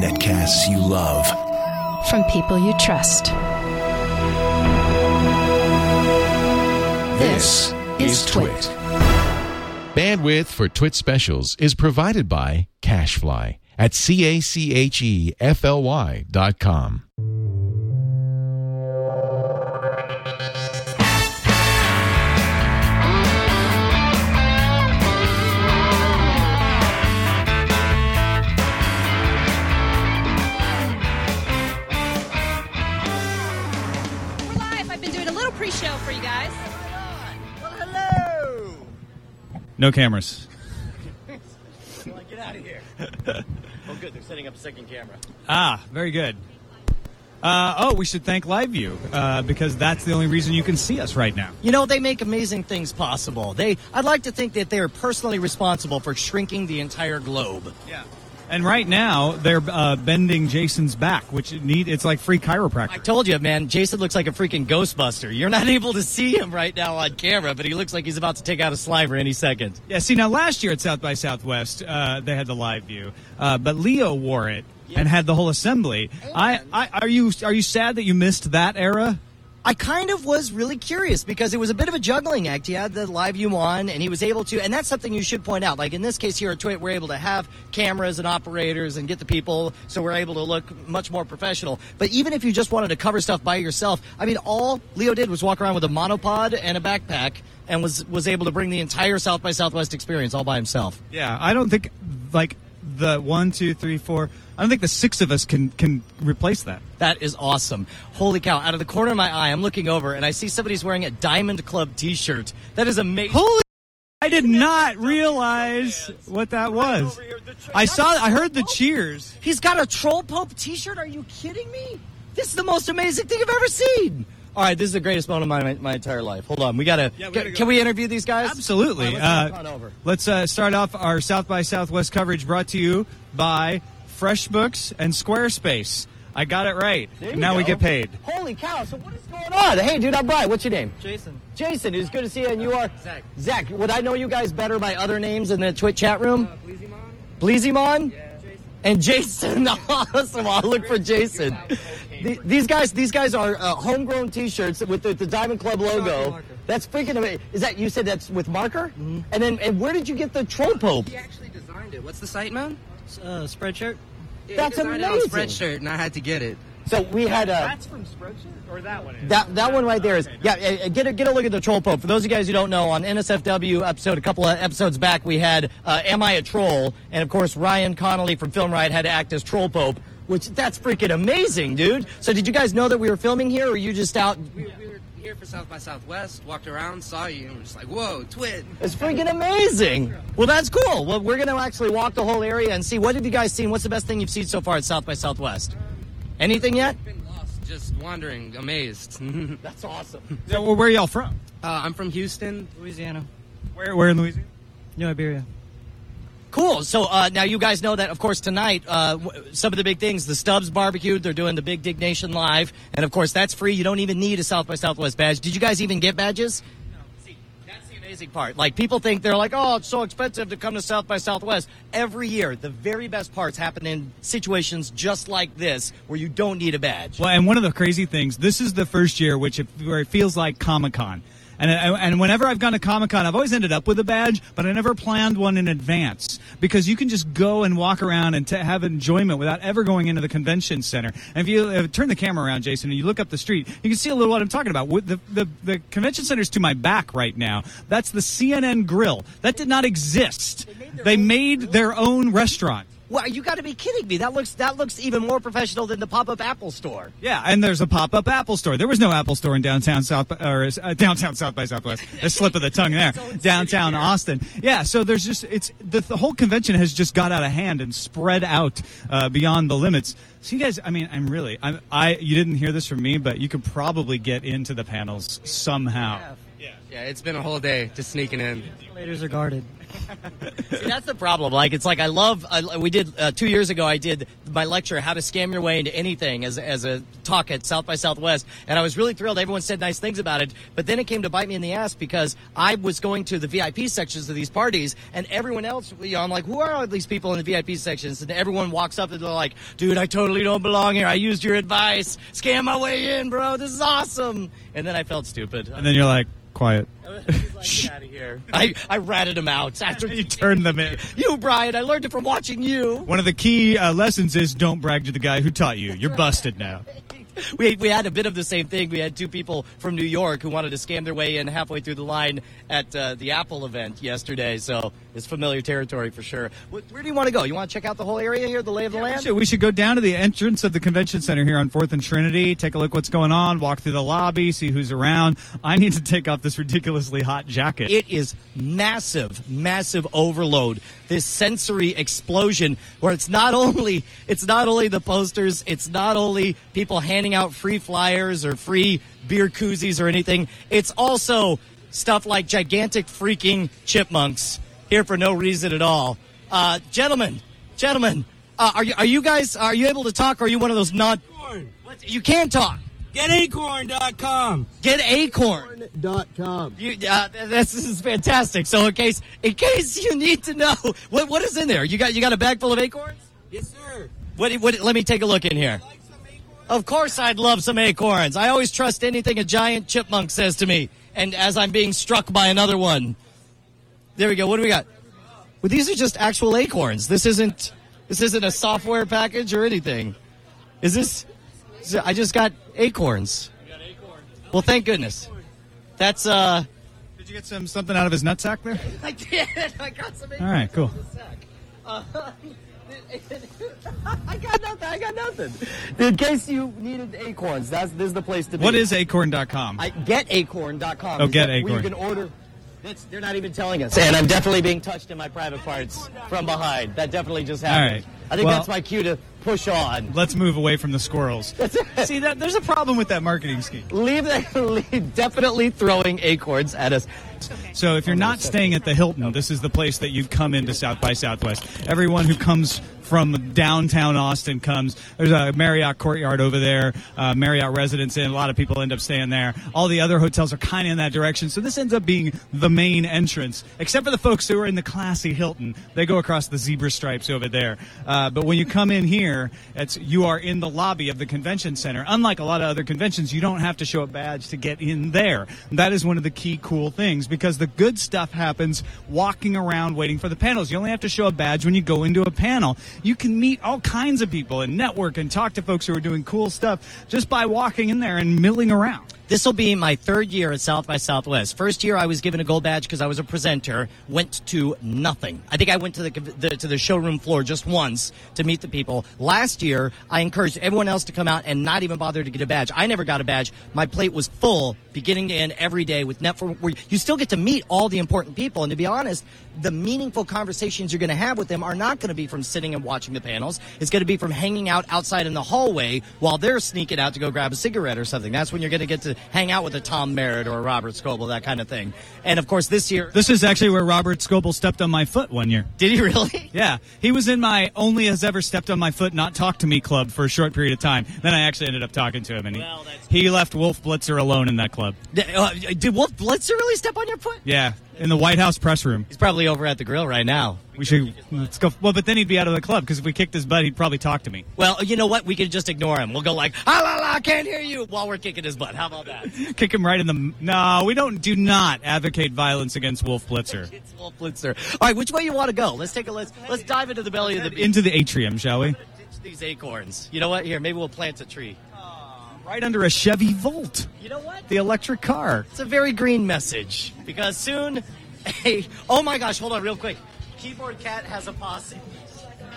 Netcasts you love. From people you trust. This is Twit. Bandwidth for Twit specials is provided by CacheFly at C A C H E F L Y dot com. No cameras. Get out of here. oh, good. They're setting up a second camera. Ah, very good. Uh, oh, we should thank LiveU uh, because that's the only reason you can see us right now. You know, they make amazing things possible. They, I'd like to think that they are personally responsible for shrinking the entire globe. Yeah. And right now they're uh, bending Jason's back, which need it's like free chiropractor. I told you, man, Jason looks like a freaking Ghostbuster. You're not able to see him right now on camera, but he looks like he's about to take out a sliver any second. Yeah. See, now last year at South by Southwest, uh, they had the LiveU, uh, but Leo wore it and had the whole assembly. I, I are you are you sad that you missed that era? I kind of was really curious because it was a bit of a juggling act. He had the LiveU on, and he was able to, and that's something you should point out. Like in this case here at Twit, we're able to have cameras and operators and get the people, so we're able to look much more professional. But even if you just wanted to cover stuff by yourself, I mean, all Leo did was walk around with a monopod and a backpack, and was was able to bring the entire South by Southwest experience all by himself. Yeah, I don't think like the one, two, three, four. I don't think the six of us can can replace that. That is awesome. Holy cow. Out of the corner of my eye, I'm looking over and I see somebody's wearing a Diamond Club t shirt. That is amazing. Holy! I did not realize what that was. I saw. I heard the cheers. He's got a Troll Pope t shirt? Are you kidding me? This is the most amazing thing I've ever seen. All right, this is the greatest moment of my, my entire life. Hold on. We got to. Yeah, we gotta go. Can we interview these guys? Absolutely. Right, let's Uh, let's uh, start off our South by Southwest coverage brought to you by FreshBooks and Squarespace. I got it right. There you Now we get paid. Holy cow. So, what is going on? Hey, dude, I'm Brian. What's your name? Jason. Jason. It's good to see you. And you are? Zach. Zach. Would I know you guys better by other names in the Twitch chat room? Uh, Bleezymon? Bleezymon? Yeah. Jason. and Jason. awesome. I'll look for Jason. The- These guys, these guys are uh, homegrown T-shirts with the, the Diamond Club logo. That's freaking amazing. Is that you said that's with marker? Hmm. And then, and where did you get the troll pope? He actually designed it. What's the site, man? Uh, Spreadshirt. Yeah, That's he designed amazing. it on Spreadshirt, and I had to get it. So we had a That's from Spreadshirt, or that one? that that one right there is yeah. uh, Get a get a look at the troll pope. For those of you guys who don't know, on NSFW episode a couple of episodes back, we had uh, "Am I a Troll?" and of course Ryan Connolly from Film Riot had to act as troll pope. Which that's freaking amazing, dude. So did you guys know that we were filming here, or were you just out We, we were here for South by Southwest, walked around, saw you, and we're like, whoa, twin. It's freaking amazing. Well, that's cool. Well, we're going to actually walk the whole area and see what have you guys seen? What's the best thing you've seen so far at South by Southwest? Anything yet? Been lost, just wandering, amazed. uh, That's awesome. So, well, where are y'all from? I'm from Houston. Louisiana. Where, where in Louisiana? New Iberia. Cool. So uh, now you guys know that, of course, tonight uh, w- some of the big things: the Stubbs Barbecue. They're doing the Big Diggnation live, and of course that's free. You don't even need a South by Southwest badge. Did you guys even get badges? See, that's the amazing part. Like people think they're like, oh, it's so expensive to come to South by Southwest. Every year, the very best parts happen in situations just like this, where you don't need a badge. Well, and one of the crazy things, this is the first year which it, where it feels like Comic Con. And, and whenever I've gone to Comic Con, I've always ended up with a badge, but I never planned one in advance because you can just go and walk around and t- have enjoyment without ever going into the convention center. And if you uh, turn the camera around, Jason, and you look up the street, you can see a little what I'm talking about. The, the, the convention center's to my back right now. That's the CNN Grill. That did not exist. They made their own restaurant. Well, you got to be kidding me. That looks that looks even more professional than the pop-up Apple store. Yeah, and there's a pop-up Apple store. There was no Apple store in downtown South or uh, downtown South by Southwest. A slip of the tongue there. Downtown Austin. Yeah, so there's just it's the, the whole convention has just got out of hand and spread out uh, beyond the limits. So you guys, I mean, I'm really, I'm, I you didn't hear this from me, but you could probably get into the panels somehow. Yeah, it's been a whole day just sneaking in. Escalators are guarded. See, that's the problem. Like, it's like I love. I, we did uh, two years ago. I did my lecture, "How to Scam Your Way into Anything," as as a talk at South by Southwest, and I was really thrilled. Everyone said nice things about it, but then it came to bite me in the ass because I was going to the VIP sections of these parties, and everyone else. You know, I'm like, who are all these people in the VIP sections? And everyone walks up and they're like, "Dude, I totally don't belong here. I used your advice. Scam my way in, bro. This is awesome." And then I felt stupid. And then you're like, quiet. Shh. Out of here. I, I ratted him out after You turned them in. You, Brian, I learned it from watching you. One of the key uh, lessons is don't brag to the guy who taught you. You're busted now. We, we had a bit of the same thing. We had two people from New York who wanted to scam their way in halfway through the line at uh, the Apple event yesterday. So it's familiar territory for sure. Where, where do you want to go? You want to check out the whole area here, the lay of the We land? should, we should go down to the entrance of the convention center here on 4th and Trinity, take a look what's going on, walk through the lobby, see who's around. I need to take off this ridiculously hot jacket. It is massive, massive overload. This sensory explosion where it's not only it's not only the posters, it's not only people handing out free flyers or free beer koozies or anything. It's also stuff like gigantic freaking chipmunks here for no reason at all. Uh, gentlemen, gentlemen, uh, are you are you guys are you able to talk? Or are you one of those not? You can talk. GetAcorn.com. Get Acorn. Dot com. You, uh, this, this is fantastic. So in case in case you need to know what what is in there, you got you got a bag full of acorns. Yes, sir. What, what let me take a look in here. Of course, I'd love some acorns. I always trust anything a giant chipmunk says to me. And as I'm being struck by another one, there we go. What do we got? Well, these are just actual acorns. This isn't this isn't a software package or anything. Is this? I just got acorns. Well, thank goodness. That's uh. Did you get some something out of his nutsack there? I did. I got some. Acorns. All right, cool. Uh, I got nothing. I got nothing. In case you needed acorns, that's this is the place to be. What is acorn.com? I getacorn.com. Oh, get Acorn. You can order. That's, they're not even telling us. And I'm definitely being touched in my private parts from behind. That definitely just happened. right. I think Well- that's my cue to push on. Let's move away from the squirrels. See, that, there's a problem with that marketing scheme. Leave that. Leave, definitely throwing acorns at us. So if you're not staying at the Hilton, this is the place that you've come into South by Southwest. Everyone who comes from downtown Austin comes. There's a Marriott Courtyard over there, uh, Marriott Residence Inn. A lot of people end up staying there. All the other hotels are kind of in that direction. So this ends up being the main entrance, except for the folks who are in the classy Hilton. They go across the zebra stripes over there. Uh, but when you come in here, it's you are in the lobby of the convention center. Unlike a lot of other conventions, you don't have to show a badge to get in there. That is one of the key cool things because the good stuff happens walking around waiting for the panels. You only have to show a badge when you go into a panel. You can meet all kinds of people and network and talk to folks who are doing cool stuff just by walking in there and milling around. This will be my third year at South by Southwest. First year, I was given a gold badge because I was a presenter. Went to nothing. I think I went to the, the to the showroom floor just once to meet the people. Last year, I encouraged everyone else to come out and not even bother to get a badge. I never got a badge. My plate was full, beginning to end, every day with Network. Where you still get to meet all the important people, and to be honest, the meaningful conversations you're going to have with them are not going to be from sitting and watching the panels. It's going to be from hanging out outside in the hallway while they're sneaking out to go grab a cigarette or something. That's when you're going to get to hang out with a Tom Merritt or a Robert Scoble, that kind of thing. And of course, this year, This is actually where Robert Scoble stepped on my foot one year. did he really? Yeah, he was in my only has ever stepped on my foot, not talked to me club for a short period of time. Then I actually ended up talking to him, and he, Well, he left Wolf Blitzer alone in that club. Did, uh, did Wolf Blitzer really step on your foot? Yeah, in the White House press room. He's probably over at the grill right now. We should let's go. Well, but then he'd be out of the club because if we kicked his butt, he'd probably talk to me. Well, you know what? We could just ignore him. We'll go like, ah la la, I can't hear you, while we're kicking his butt. How about that? Kick him right in the. No, we don't. Do not advocate violence against Wolf Blitzer. It's Wolf Blitzer. All right, which way you want to go? Let's take a let's let's dive into the belly of the beast. Into the atrium, shall we? Ditch these acorns. You know what? Here, maybe we'll plant a tree. Right under a Chevy Volt, You know what? the electric car. It's a very green message because soon, a oh my gosh, hold on real quick. Keyboard Cat has a posse.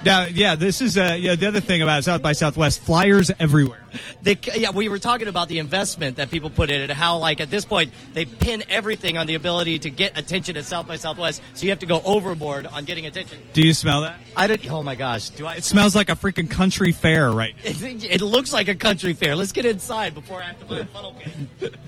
Now, yeah, this is uh, yeah. The other thing about South by Southwest, flyers everywhere. They, yeah, we were talking about the investment that people put in it, and how like at this point they pin everything on the ability to get attention at South by Southwest. So you have to go overboard on getting attention. Do you smell that? I don't. Oh my gosh, do I? It smells like a freaking country fair, right? It, it looks like a country fair. Let's get inside before I have to buy a funnel cake.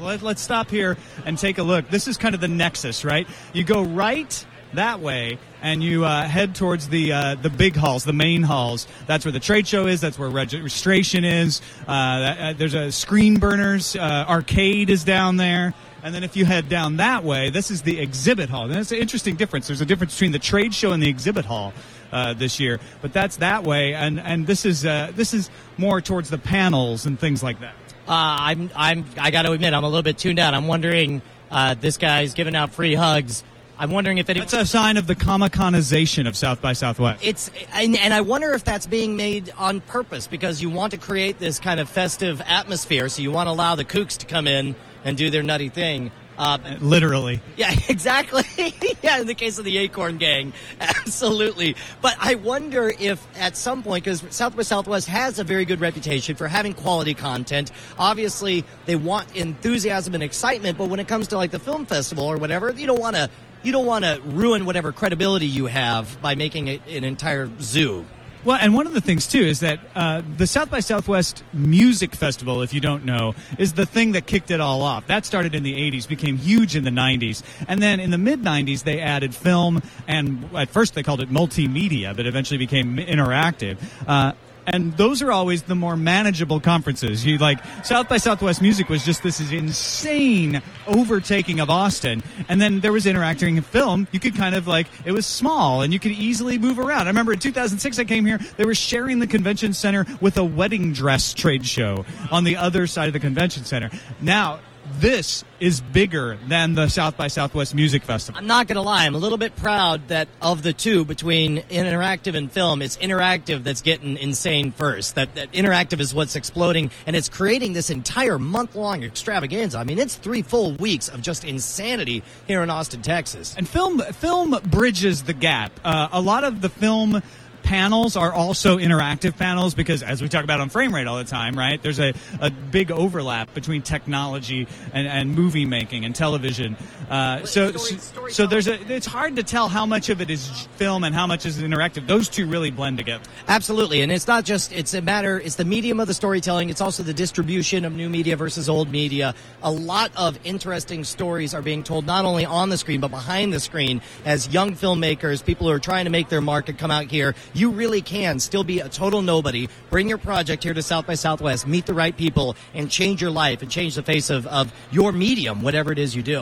Let, let's stop here and take a look. This is kind of the nexus, right? You go right that way and you uh, head towards the uh, the big halls, the main halls. That's where the trade show is. That's where registration is. Uh, uh, there's a Screen Burners uh, arcade is down there. And then if you head down that way, this is the exhibit hall. And that's an interesting difference. There's a difference between the trade show and the exhibit hall uh, this year. But that's that way, and and this is uh, this is more towards the panels and things like that. Uh, I'm, I'm, I got to admit, I'm a little bit tuned out. I'm wondering, uh, this guy's giving out free hugs. I'm wondering if it, It's a sign of the Comic Conization of South by Southwest. it's, and, and I wonder if that's being made on purpose because you want to create this kind of festive atmosphere. So you want to allow the kooks to come in and do their nutty thing. Uh, Literally. Yeah, exactly. yeah, in the case of the Acorn Gang, absolutely. But I wonder if at some point, because South by Southwest has a very good reputation for having quality content. Obviously, they want enthusiasm and excitement, but when it comes to like the film festival or whatever, you don't want to. You don't want to ruin whatever credibility you have by making it an entire zoo. Well, and one of the things too is that uh, the South by Southwest Music Festival, if you don't know, is the thing that kicked it all off. That started in the '80s, became huge in the '90s, and then in the mid '90s they added film, and at first they called it multimedia, but eventually became interactive. Uh, and those are always the more manageable conferences. You like South by Southwest Music was just this is insane overtaking of Austin, and then there was interacting in film. You could kind of like it was small and you could easily move around. I remember in 2006 I came here. They were sharing the convention center with a wedding dress trade show on the other side of the convention center. Now this is bigger than the South by Southwest Music Festival. I'm not going to lie. I'm a little bit proud that of the two between interactive and film, it's interactive that's getting insane first. That, that interactive is what's exploding and it's creating this entire month long extravaganza. I mean, it's three full weeks of just insanity here in Austin, Texas. And film film bridges the gap. Uh, a lot of the film panels are also interactive panels because as we talk about on frame rate all the time right there's a, a big overlap between technology and, and movie making and television uh, so, so so there's a it's hard to tell how much of it is film and how much is interactive those two really blend together Absolutely, and it's not just it's a matter it's the medium of the storytelling, it's also the distribution of new media versus old media. A lot of interesting stories are being told not only on the screen but behind the screen as young filmmakers, people who are trying to make their mark and come out here. You really can still be a total nobody. Bring your project here to South by Southwest, meet the right people and change your life and change the face of, of your medium, whatever it is you do.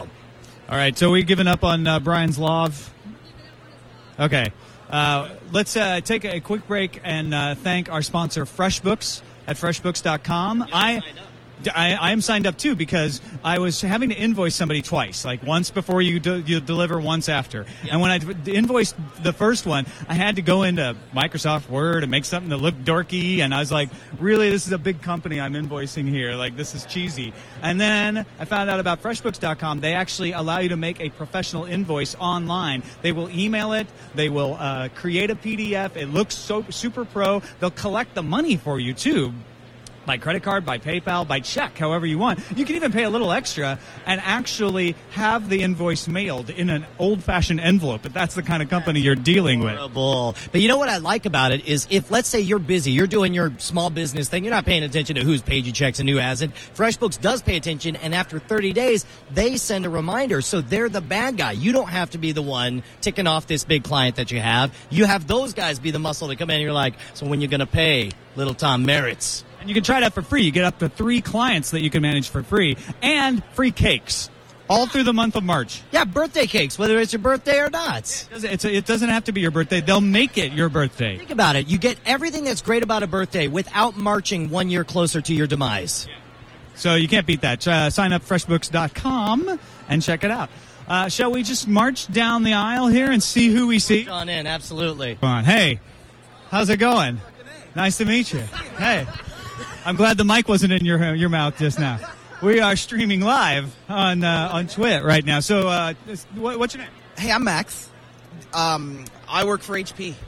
all right so we giving up on uh, brian's love okay. Uh, let's uh, take a quick break and uh, thank our sponsor freshbooks at freshbooks.com i I, I am signed up too because I was having to invoice somebody twice, like once before you do, you deliver, once after. And when I d- invoiced the first one, I had to go into Microsoft Word and make something that looked dorky, and I was like, "Really, this is a big company I'm invoicing here. Like this is cheesy." And then I found out about FreshBooks.com. They actually allow you to make a professional invoice online. They will email it. They will uh, create a PDF. It looks so super pro. They'll collect the money for you too by credit card, by PayPal, by check, however you want. You can even pay a little extra and actually have the invoice mailed in an old-fashioned envelope. But that's the kind of company you're dealing with. But you know what I like about it is if let's say you're busy, you're doing your small business thing, you're not paying attention to who's paid you checks and who hasn't. FreshBooks does pay attention, and after 30 days, they send a reminder. So they're the bad guy. You don't have to be the one ticking off this big client that you have. You have those guys be the muscle to come in. and You're like, so when you're going to pay little Tom Merritts? And you can try it out for free. You get up to three clients that you can manage for free and free cakes all through the month of March. Yeah, birthday cakes, whether it's your birthday or not. It doesn't, a, it doesn't have to be your birthday. They'll make it your birthday. Think about it. You get everything that's great about a birthday without marching one year closer to your demise. So you can't beat that. Uh, sign up freshbooks.com and check it out. Uh, shall we just march down the aisle here and see who we see? On in, absolutely. Come on. Hey, how's it going? Nice to meet you. Hey, I'm glad the mic wasn't in your your mouth just now. We are streaming live on uh, on Twit right now. So, uh, this- what, what's your name? Hey, I'm Max. Um, I work for HP.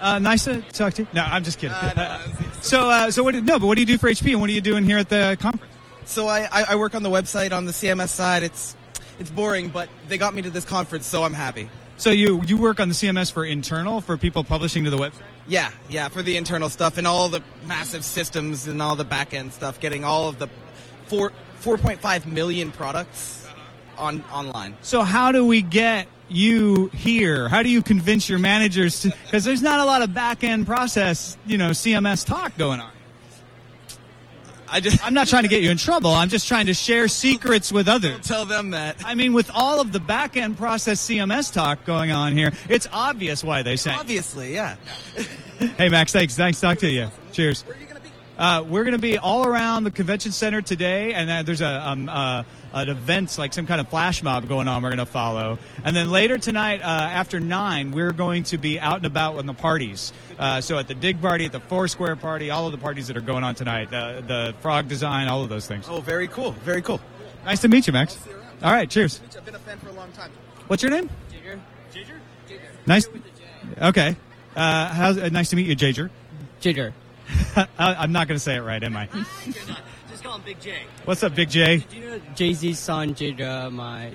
Uh, nice to talk to you. No, I'm just kidding. so, uh, so what? No, but what do you do for HP, and what are you doing here at the conference? So I, I, I work on the website on the CMS side. It's it's boring, but they got me to this conference, so I'm happy. So you you work on the CMS for internal for people publishing to the website. Yeah, yeah, for the internal stuff and all the massive systems and all the back end stuff, getting all of the for 4.5 million products on online. So how do we get you here? How do you convince your managers? Because there's not a lot of back end process, you know, CMS talk going on. I just I'm not trying to get you in trouble. I'm just trying to share secrets with others. tell them that. I mean, with all of the back end process CMS talk going on here, it's obvious why they say. Obviously, yeah. Hey, Max, thanks. Thanks. to talk to you. Cheers. Where are you going to be? Uh, we're going to be all around the convention center today, and uh, there's a um, uh, an event like some kind of flash mob going on. We're going to follow, and then later tonight uh, after nine, we're going to be out and about with the parties. Uh, so at the Digg Party, at the Foursquare Party, all of the parties that are going on tonight, the the Frog Design, all of those things. Oh, very cool. Very cool. Nice to meet you, Max. All right, cheers. I've been a fan for a long time. What's your name? Jager. Jager. Jager. Nice. Okay. Uh, how's, uh, nice to meet you, Jager. Jigger. I, I'm not going to say it right, am I? Just call him Big J. What's up, Big J? Do you know Jay Z's son, Jigger? My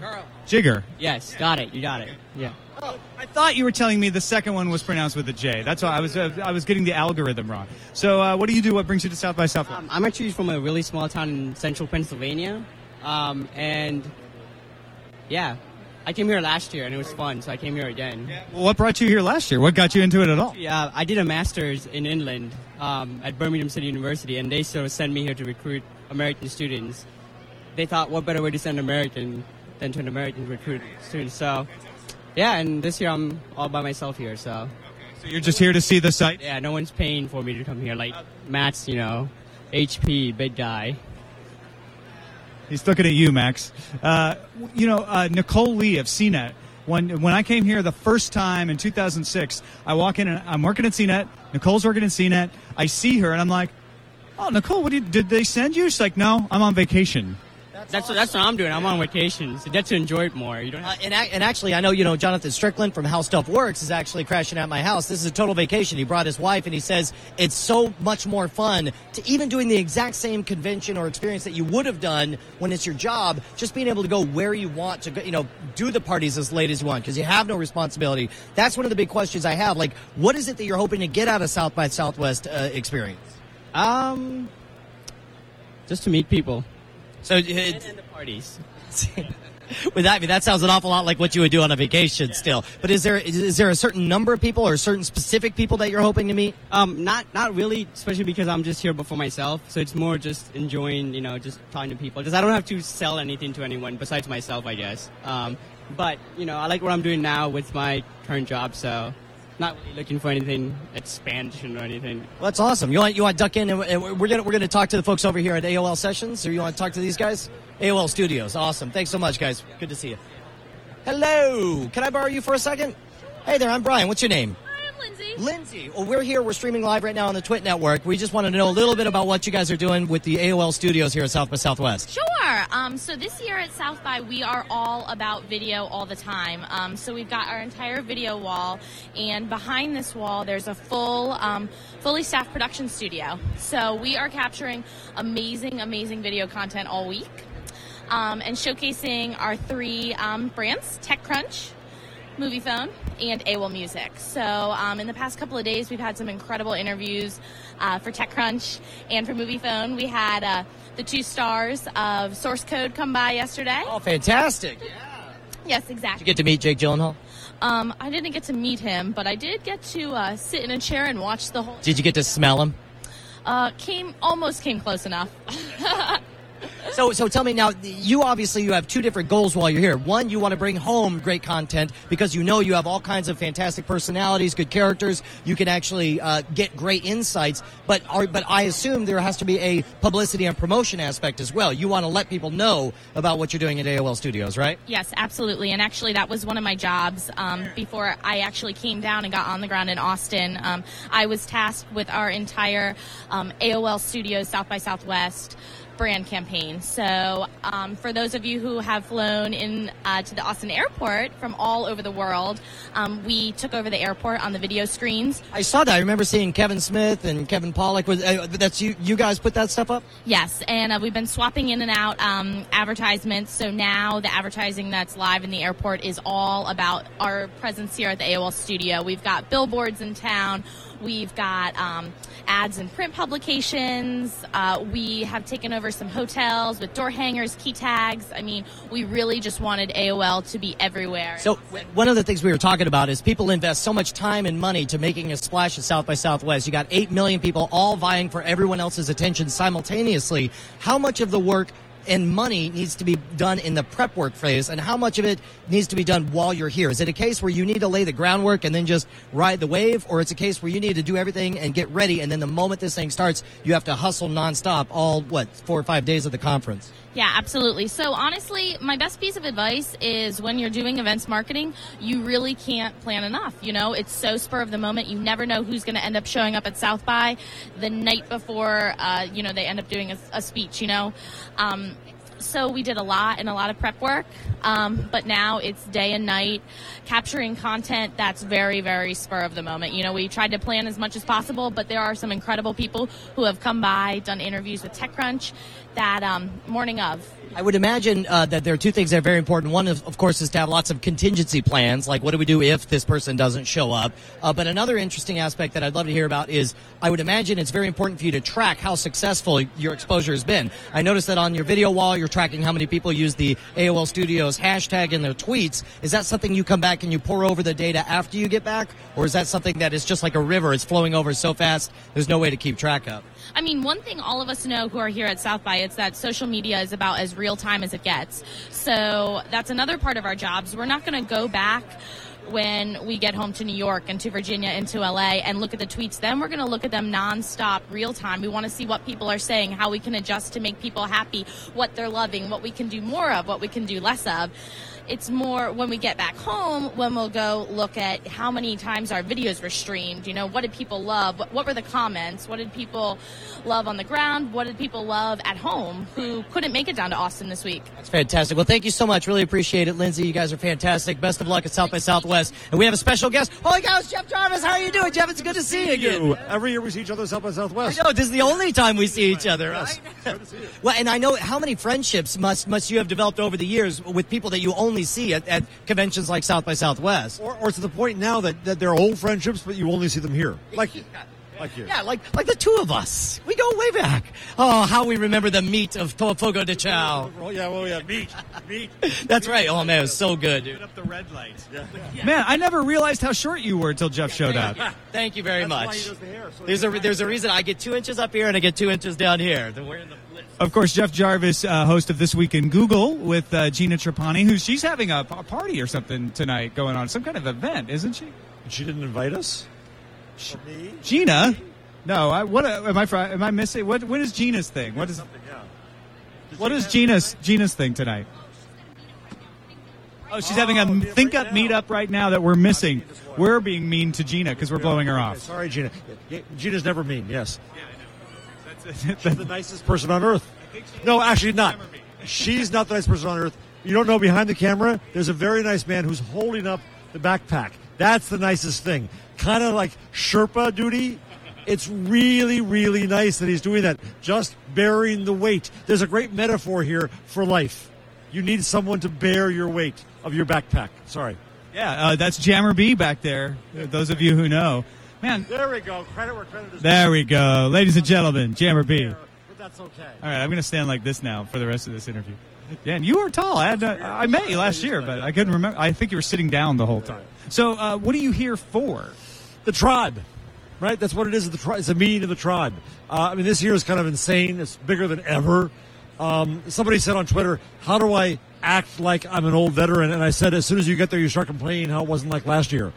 Jigger. yes, got it. You got it. Yeah. Oh, I thought you were telling me the second one was pronounced with a J. That's why I was uh, I was getting the algorithm wrong. So, uh, what do you do? What brings you to South by Southwest? Um, I'm actually from a really small town in central Pennsylvania, um, and yeah, I came here last year and it was fun, so I came here again. Well, what brought you here last year? What got you into it at all? Yeah, I did a master's in Inland um, at Birmingham City University, and they sort of sent me here to recruit American students. They thought, what better way to send an American than to an American recruit students? So, yeah, and this year I'm all by myself here, so So you're just here to see the site? yeah, no one's paying for me to come here. Like Matt's, you know, HP, big guy. He's looking at you, Max. Uh, you know, uh, Nicole Lee of CNET. When when I came here the first time in 2006, I walk in and I'm working at CNET. Nicole's working at CNET. I see her and I'm like, "Oh, Nicole, what did, did they send you?" She's like, "No, I'm on vacation." That's what, that's what I'm doing. I'm on vacation, so get to enjoy it more. You don't Uh, and, ac- and actually, I know you know Jonathan Strickland from How Stuff Works is actually crashing at my house. This is a total vacation. He brought his wife, and he says it's so much more fun to even doing the exact same convention or experience that you would have done when it's your job. Just being able to go where you want to go, you know, do the parties as late as you want because you have no responsibility. That's one of the big questions I have. Like, what is it that you're hoping to get out of South by Southwest uh, experience? Um, just to meet people So, and, it, and the parties. with that, I mean, that sounds an awful lot like what you would do on a vacation still. But is there is, is there a certain number of people or certain specific people that you're hoping to meet? Um, not not really, especially because I'm just here before myself. So it's more just enjoying, you know, just talking to people because I don't have to sell anything to anyone besides myself, I guess. Um, but you know, I like what I'm doing now with my current job, so not really looking for anything expansion or anything. Well, that's awesome. You want you want to duck in, and we're gonna we're gonna talk to the folks over here at AOL Sessions, or you want to talk to these guys? AOL Studios. Awesome. Thanks so much, guys. Good to see you. Hello. Can I borrow you for a second? Hey there. I'm Brian. What's your name? Lindsay. Lindsay. Well, we're here. We're streaming live right now on the Twit Network. We just wanted to know a little bit about what you guys are doing with the AOL Studios here at South by Southwest. Sure. Um, so this year at South by, we are all about video all the time. Um, so we've got our entire video wall, and behind this wall, there's a full, um, fully staffed production studio. So we are capturing amazing, amazing video content all week, um, and showcasing our three um, brands: TechCrunch, Moviefone, and AOL Music. So, um, in the past couple of days, we've had some incredible interviews uh, for TechCrunch and for Moviefone. We had uh, the two stars of Source Code come by yesterday. Oh, fantastic! Yeah. Yes, exactly. Did you get to meet Jake Gyllenhaal. um, I didn't get to meet him, but I did get to uh, sit in a chair and watch the whole. Did you get to smell him? Uh, came almost came close enough. So, so tell me now. You obviously you have two different goals while you're here. One, you want to bring home great content because you know you have all kinds of fantastic personalities, good characters. You can actually uh, get great insights. But, are, but I assume there has to be a publicity and promotion aspect as well. You want to let people know about what you're doing at AOL Studios, right? Yes, absolutely. And actually, that was one of my jobs um, before I actually came down and got on the ground in Austin. Um, I was tasked with our entire um, AOL Studios South by Southwest brand campaign. So, um, for those of you who have flown in uh, to the Austin airport from all over the world, um, we took over the airport on the video screens. I saw that. I remember seeing Kevin Smith and Kevin Pollak. Was uh, that's you? You guys put that stuff up? Yes, and uh, we've been swapping in and out um, advertisements. So now the advertising that's live in the airport is all about our presence here at the AOL studio. We've got billboards in town. We've got um, ads in print publications. Uh, we have taken over some hotels with door hangers, key tags. I mean, we really just wanted AOL to be everywhere. So one of the things we were talking about is people invest so much time and money to making a splash at South by Southwest. You got eight million people all vying for everyone else's attention simultaneously. How much of the work and money needs to be done in the prep work phase, and how much of it needs to be done while you're here? Is it a case where you need to lay the groundwork and then just ride the wave, or it's a case where you need to do everything and get ready, and then the moment this thing starts, you have to hustle nonstop all what four or five days of the conference? Yeah, absolutely. So honestly, my best piece of advice is when you're doing events marketing, you really can't plan enough. You know, it's so spur of the moment. You never know who's going to end up showing up at South by the night before. Uh, you know, they end up doing a, a speech. You know, um, so we did a lot and a lot of prep work. Um, but now it's day and night capturing content that's very, very spur of the moment. You know, we tried to plan as much as possible, but there are some incredible people who have come by, done interviews with TechCrunch that um, morning of. I would imagine uh, that there are two things that are very important. One, is, of course, is to have lots of contingency plans, like what do we do if this person doesn't show up. Uh, but another interesting aspect that I'd love to hear about is I would imagine it's very important for you to track how successful your exposure has been. I noticed that on your video wall, you're tracking how many people use the AOL Studios hashtag in their tweets. Is that something you come back and you pour over the data after you get back, or is that something that is just like a river? It's flowing over so fast, there's no way to keep track of. I mean, one thing all of us know who are here at South by it's that social media is about as real time as it gets. So that's another part of our jobs. We're not going to go back when we get home to New York and to Virginia and to LA and look at the tweets. Then we're going to look at them nonstop, real time. We want to see what people are saying, how we can adjust to make people happy, what they're loving, what we can do more of, what we can do less of it's more when we get back home when we'll go look at how many times our videos were streamed you know what did people love? What, what, were the comments? What did people love on the ground? What did people love at home who couldn't make it down to austin this week? That's fantastic. Well thank you so much. Really appreciate it lindsay. You guys are fantastic. Best of luck at south by southwest. And we have a special guest. Holy cow it's jeff jarvis. How are you doing jeff? It's good to see you again. every year we see each other at south by southwest. I know, this is the only time we see each other. Right? well and i know how many friendships must must you have developed over the years with people that you only see at, at conventions like South by Southwest. Or, or, to the point now that, that they're old friendships, but you only see them here. Like, like you. Yeah, like like the two of us. We go way back. Oh, how we remember the meat of Fogo de Chao. Oh, yeah, well, yeah, meat. Meat. That's right. Oh, man, it was so good, dude. up the red light. Yeah. yeah. Man, I never realized how short you were until Jeff showed up. Thank you very That's much. The hair, so there's a there's a reason I get two inches up here and I get two inches down here. Then we're in the of course, Jeff Jarvis, uh, host of This Week in Google with uh, Gina Trapani, who she's having a, a, party or something tonight going on, some kind of event, isn't she? She didn't invite us. She, Gina? No, I, what uh, am I? Am I missing? What what is Gina's thing? What is what is Gina's Gina's thing tonight? Oh, she's having a Oh, oh ThinkUp meetup right now that we're missing. We're being mean to Gina because we're blowing her off. Sorry, Gina. Yeah, Gina's never mean. Yes. She's the nicest person on earth. No, actually not. She's not the nicest person on earth. You don't know behind the camera, there's a very nice man who's holding up the backpack. That's the nicest thing. Kind of like Sherpa duty. It's really, really nice that he's doing that. Just bearing the weight. There's a great metaphor here for life. You need someone to bear your weight of your backpack. Sorry. Yeah, uh, that's Jammer B back there. Those of you who know. Man. There we go. Credit where credit is There we go. Ladies and gentlemen, Jammer B. But that's okay. All right, I'm going to stand like this now for the rest of this interview. Dan, you were tall. I, had, uh, I met you last year, but I couldn't remember. I think you were sitting down the whole time. So, uh, what are you here for? The tribe, right? That's what it is. The tri- it's a meeting of the tribe. Uh, I mean, this year is kind of insane. It's bigger than ever. Um, somebody said on Twitter, "How do I act like I'm an old veteran?" And I said, "As soon as you get there, you start complaining how it wasn't like last year."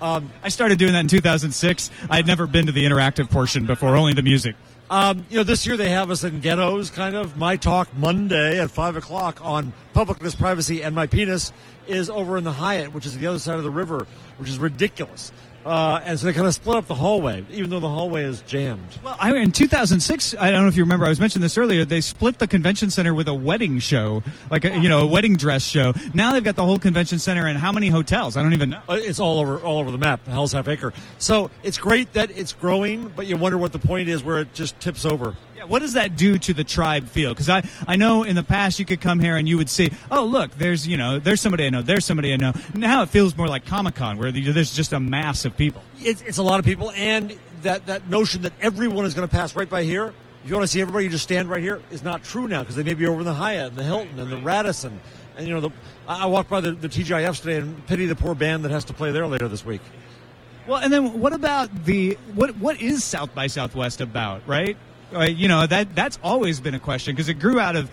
Um, I started doing that in 2006. I had never been to the interactive portion before, only the music. Um, you know, this year they have us in ghettos, kind of. My talk Monday at 5 o'clock on publicness, privacy, and my penis is over in the Hyatt, which is the other side of the river, which is ridiculous. Uh, and so they kind of split up the hallway, even though the hallway is jammed. Well, I, in 2006, I don't know if you remember, I was mentioning this earlier. They split the convention center with a wedding show, like a, you know, a wedding dress show. Now they've got the whole convention center and how many hotels? I don't even know. Uh, It's all over, all over the map. Hell's half acre. So it's great that it's growing, but you wonder what the point is where it just tips over. Yeah, what does that do to the tribe feel? Because I, I know in the past you could come here and you would see, oh look, there's you know, there's somebody I know, there's somebody I know. Now it feels more like Comic Con, where there's just a mass of people. It's, it's a lot of people, and that, that notion that everyone is going to pass right by here, if you want to see everybody you just stand right here, is not true now because they may be over in the Hyatt and the Hilton and the Radisson. And you know, the, I walked by the, the TGIFs today and pity the poor band that has to play there later this week. Well, and then what about the what? What is South by Southwest about? Right? Uh, you know that that's always been a question because it grew out of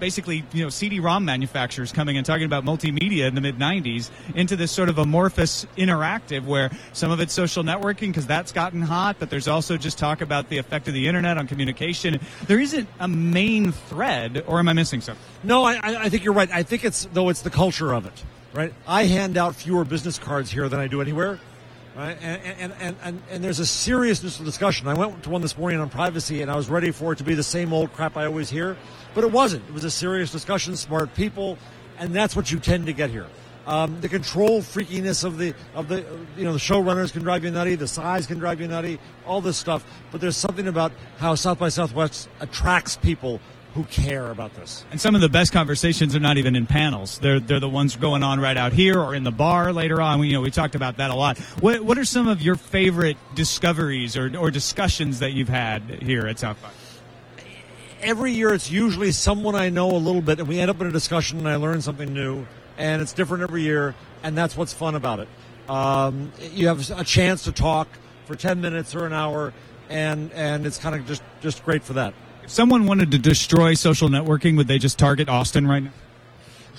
basically you know CD-ROM manufacturers coming and talking about multimedia in the mid '90s into this sort of amorphous interactive where some of it's social networking because that's gotten hot, but there's also just talk about the effect of the internet on communication. There isn't a main thread, or am I missing something? No, I, I I think you're right. I think it's though it's the culture of it, right? I hand out fewer business cards here than I do anywhere, right? And and, and, and, there's a seriousness of discussion. I went to one this morning on privacy, and I was ready for it to be the same old crap I always hear, but it wasn't. It was a serious discussion, smart people, and that's what you tend to get here. Um, the control freakiness of the of the you know the showrunners can drive you nutty, the size can drive you nutty, all this stuff. But there's something about how South by Southwest attracts people who care about this. And some of the best conversations are not even in panels. They're they're the ones going on right out here or in the bar later on. We, you know, we talked about that a lot. What what are some of your favorite discoveries or, or discussions that you've had here at South by? every year it's usually someone I know a little bit, and we end up in a discussion, and I learn something new, and it's different every year, and that's what's fun about it. Um, you have a chance to talk for ten minutes or an hour, and and it's kind of just just great for that. If someone wanted to destroy social networking, would they just target Austin right now?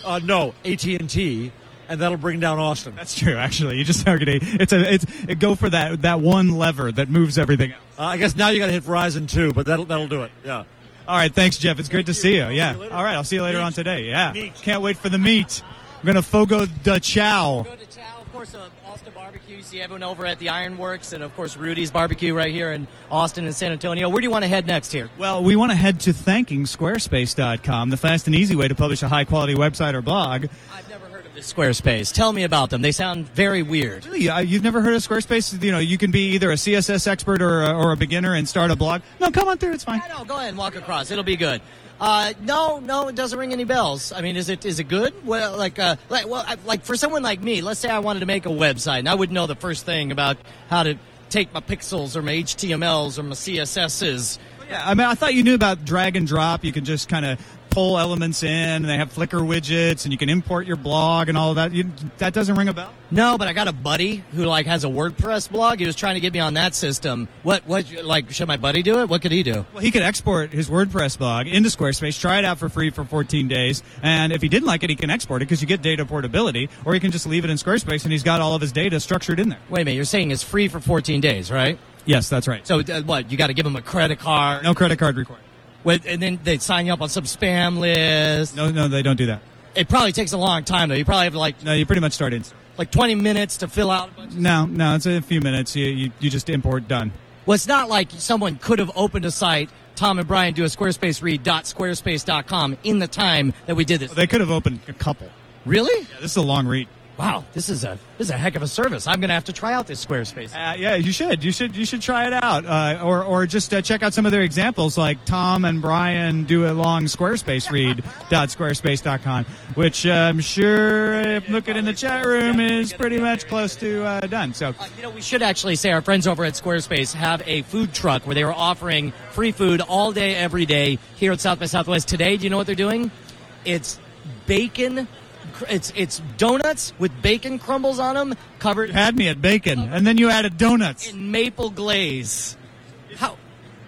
Uh, no, AT and T, and that'll bring down Austin. That's true. Actually, you just target a, it's a it's it go for that that one lever that moves everything else. Uh, I guess now you got to hit Verizon too, but that'll that'll do it. Yeah. All right, thanks, Jeff. It's great to see you. Yeah. All right, I'll see you later on today. Yeah. Can't wait for the meet. We're gonna Fogo de Chao. Go to Chow, of course, uh, Austin Barbecue. You see everyone over at the Ironworks, and of course Rudy's Barbecue right here in Austin and San Antonio. Where do you want to head next here? Well, we want to head to thanking Squarespace.com, the fast and easy way to publish a high quality website or blog. I've never heard of this Squarespace. Tell me about them. They sound very weird. Really, uh, you've never heard of Squarespace? You know, you can be either a CSS expert or a, or a beginner and start a blog. No, come on through. It's fine. No, go ahead and walk across. It'll be good. Uh, no, no, it doesn't ring any bells. I mean, is it is it good? Well, like, uh, like, well, I, like for someone like me, let's say I wanted to make a website, and I wouldn't know the first thing about how to take my pixels or my HTMLs or my CSSs. Yeah, I mean, I thought you knew about drag and drop. You can just kind of pull elements in, and they have Flickr widgets, and you can import your blog and all of that. You, that doesn't ring a bell. No, but I got a buddy who like has a WordPress blog. He was trying to get me on that system. What, what, like, should my buddy do it? What could he do? Well, he could export his WordPress blog into Squarespace, try it out for free for 14 days, and if he didn't like it, he can export it because you get data portability, or he can just leave it in Squarespace, and he's got all of his data structured in there. Wait a minute, you're saying it's free for 14 days, right? Yes, that's right. So uh, what? You got to give him a credit card. No credit card required. With, and then they sign you up on some spam list. No, no, they don't do that. It probably takes a long time though. You probably have to like No, you pretty much start in. like 20 minutes to fill out. No, no, it's a few minutes. You, you, you just import, done. Well, it's not like someone could have opened a site. Tom and Brian do a Squarespace read.squarespace.com in the time that we did this. They could have opened a couple. Really? Yeah, this is a long read. Wow, this is a this is a heck of a service. I'm going to have to try out this Squarespace. Uh, yeah, you should. You should. You should try it out, uh, or or just uh, check out some of their examples, like Tom and Brian do a long Squarespace read dot .squarespace.com, which uh, I'm sure, if looking in the chat room, is pretty much close to uh, done. So Uh, you know, we should actually say our friends over at Squarespace have a food truck where they were offering free food all day, every day here at South by Southwest. Today, do you know what they're doing? It's bacon. It's it's donuts with bacon crumbles on them, covered you had me at bacon, and then you added donuts. in maple glaze. How?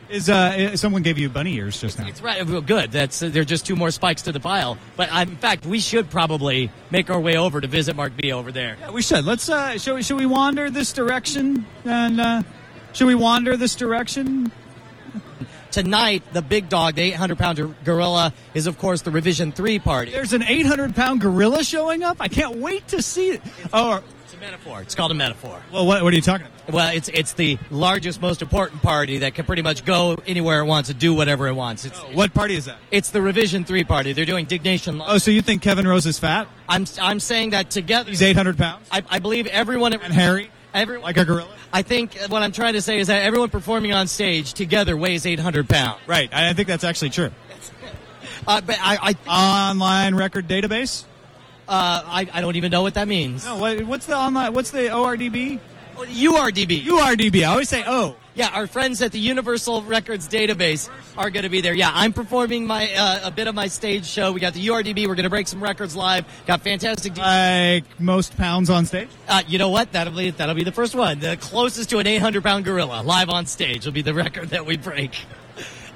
Is uh, someone gave you bunny ears just now? It's right. Well, good. That's uh, they're just two more spikes to the pile. But uh, in fact, we should probably make our way over to visit Mark B over there. Yeah, we should. Let's. Uh, should we? Should we wander this direction? And uh, should we wander this direction? Tonight, the big dog, the 800 pound gorilla, is of course the Revision 3 party. There's an 800 pound gorilla showing up. I can't wait to see it. Oh, It's a metaphor. It's called a metaphor. well, what, what are you talking about? Well, it's it's the largest, most important party that can pretty much go anywhere it wants and do whatever it wants. It's oh, What party is that? it's the Revision 3 party. They're doing Diggnation. Oh, so you think Kevin Rose is fat? I'm I'm saying that together. He's 800 pounds I, I believe everyone and hairy, Every, like a gorilla. I think what I'm trying to say is that everyone performing on stage together weighs 800 pounds. Right. I think that's actually true. Uh, but I I, Online record database. uh, I I don't even know what that means. No. What, what's the online? What's the ORDB? URDB. URDB. I always say oh. Yeah, our friends at the Universal Records Database are going to be there. Yeah, I'm performing my uh, a bit of my stage show. We got the URDB. We're going to break some records live. Got fantastic. DJs. Like most pounds on stage. Uh, you know what? That'll be that'll be the first one. The closest to an 800 pound gorilla live on stage will be the record that we break.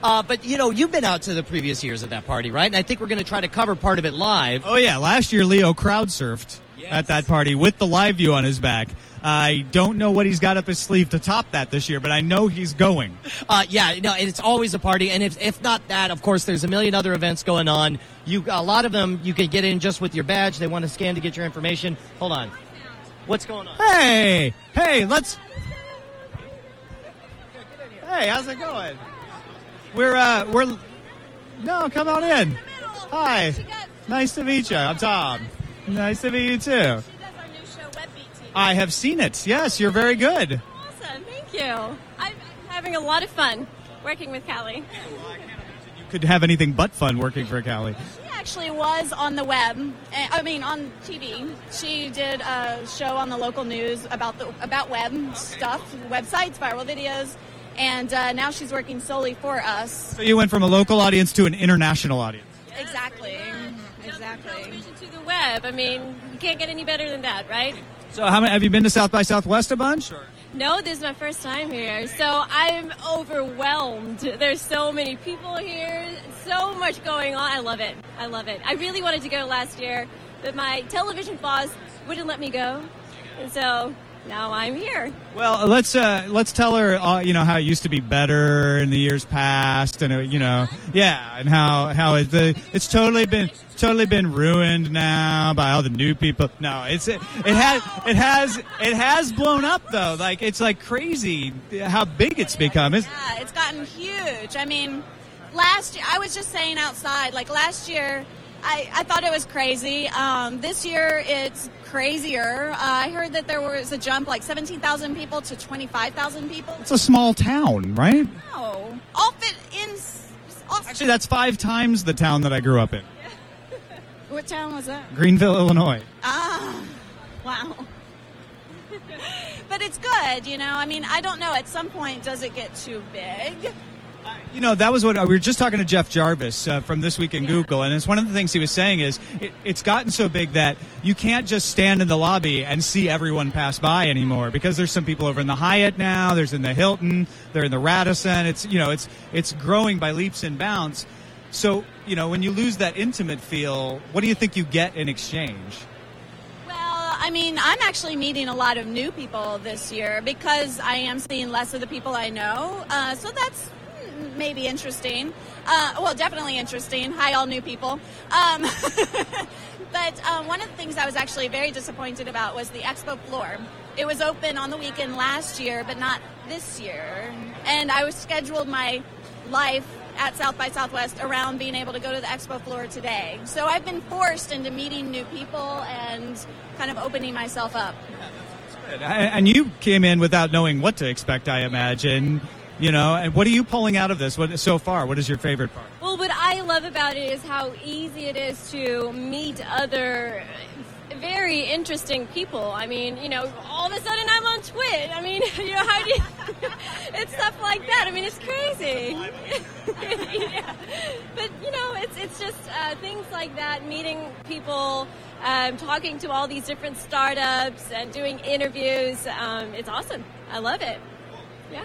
Uh, but you know, you've been out to the previous years of that party, right? And I think we're going to try to cover part of it live. Oh yeah, last year Leo crowd surfed at that party with the LiveU on his back. I don't know what he's got up his sleeve to top that this year, but I know he's going. Uh, yeah, no, it's always a party, and if if not that, of course, there's a million other events going on. You a lot of them you can get in just with your badge. They want to scan to get your information. Hold on, what's going on? Hey, hey, let's. Hey, how's it going? We're uh we're no, come on in. Hi, nice to meet you. I'm Tom. Nice to meet you too. I have seen it. Yes, you're very good. Awesome, thank you. I'm having a lot of fun working with Cali. You could have anything but fun working for Cali. She actually was on the web. eh, I mean, on TV. She did a show on the local news about the about web stuff, websites, viral videos, and uh, now she's working solely for us. So you went from a local audience to an international audience. Exactly. Exactly. To the web. I mean, you can't get any better than that, right? So how many have you been to South by Southwest a bunch? Or? No, this is my first time here, so I'm overwhelmed. There's so many people here, so much going on. I love it. I love it. I really wanted to go last year, but my television boss wouldn't let me go, and so now I'm here. Well, let's uh, let's tell her, uh, you know, how it used to be better in the years past, and uh, you know, yeah, and how how it, the, it's totally been totally been ruined now by all the new people. No, it's it, it has it has it has blown up though. Like it's like crazy how big it's become. It's, Yeah, it's gotten huge. I mean, last year I was just saying outside, like last year. I, I thought it was crazy. Um, this year it's crazier. Uh, I heard that there was a jump like 17,000 people to 25,000 people. it's a small town, right? No. All fit in. All, Actually, that's five times the town that I grew up in, what town was that? Greenville, Illinois. Ah, wow. but it's good, you know. I mean, I don't know. At some point, does it get too big? You know, that was what we were just talking to Jeff Jarvis uh, from This Week in Google, and it's one of the things he was saying is it, it's gotten so big that you can't just stand in the lobby and see everyone pass by anymore because there's some people over in the Hyatt now, there's in the Hilton, they're in the Radisson. It's you know, it's it's growing by leaps and bounds. So you know, when you lose that intimate feel, what do you think you get in exchange? Well, I mean, I'm actually meeting a lot of new people this year because I am seeing less of the people I know. Uh, so that's maybe interesting. Uh, well, definitely interesting. Hi, all new people. Um, but uh, one of the things I was actually very disappointed about was the expo floor. It was open on the weekend last year, but not this year. And I was scheduled my life at South by Southwest around being able to go to the expo floor today. So I've been forced into meeting new people and kind of opening myself up. And you came in without knowing what to expect, I imagine. You know, and what are you pulling out of this? What so far? What is your favorite part? Well, what I love about it is how easy it is to meet other very interesting people. I mean, you know, all of a sudden I'm on Twit. I mean, you know, how do you, it's stuff like that. I mean, it's crazy. yeah. But, you know, it's, it's just uh, things like that, meeting people, um, talking to all these different startups and doing interviews. Um, it's awesome. I love it. Yeah.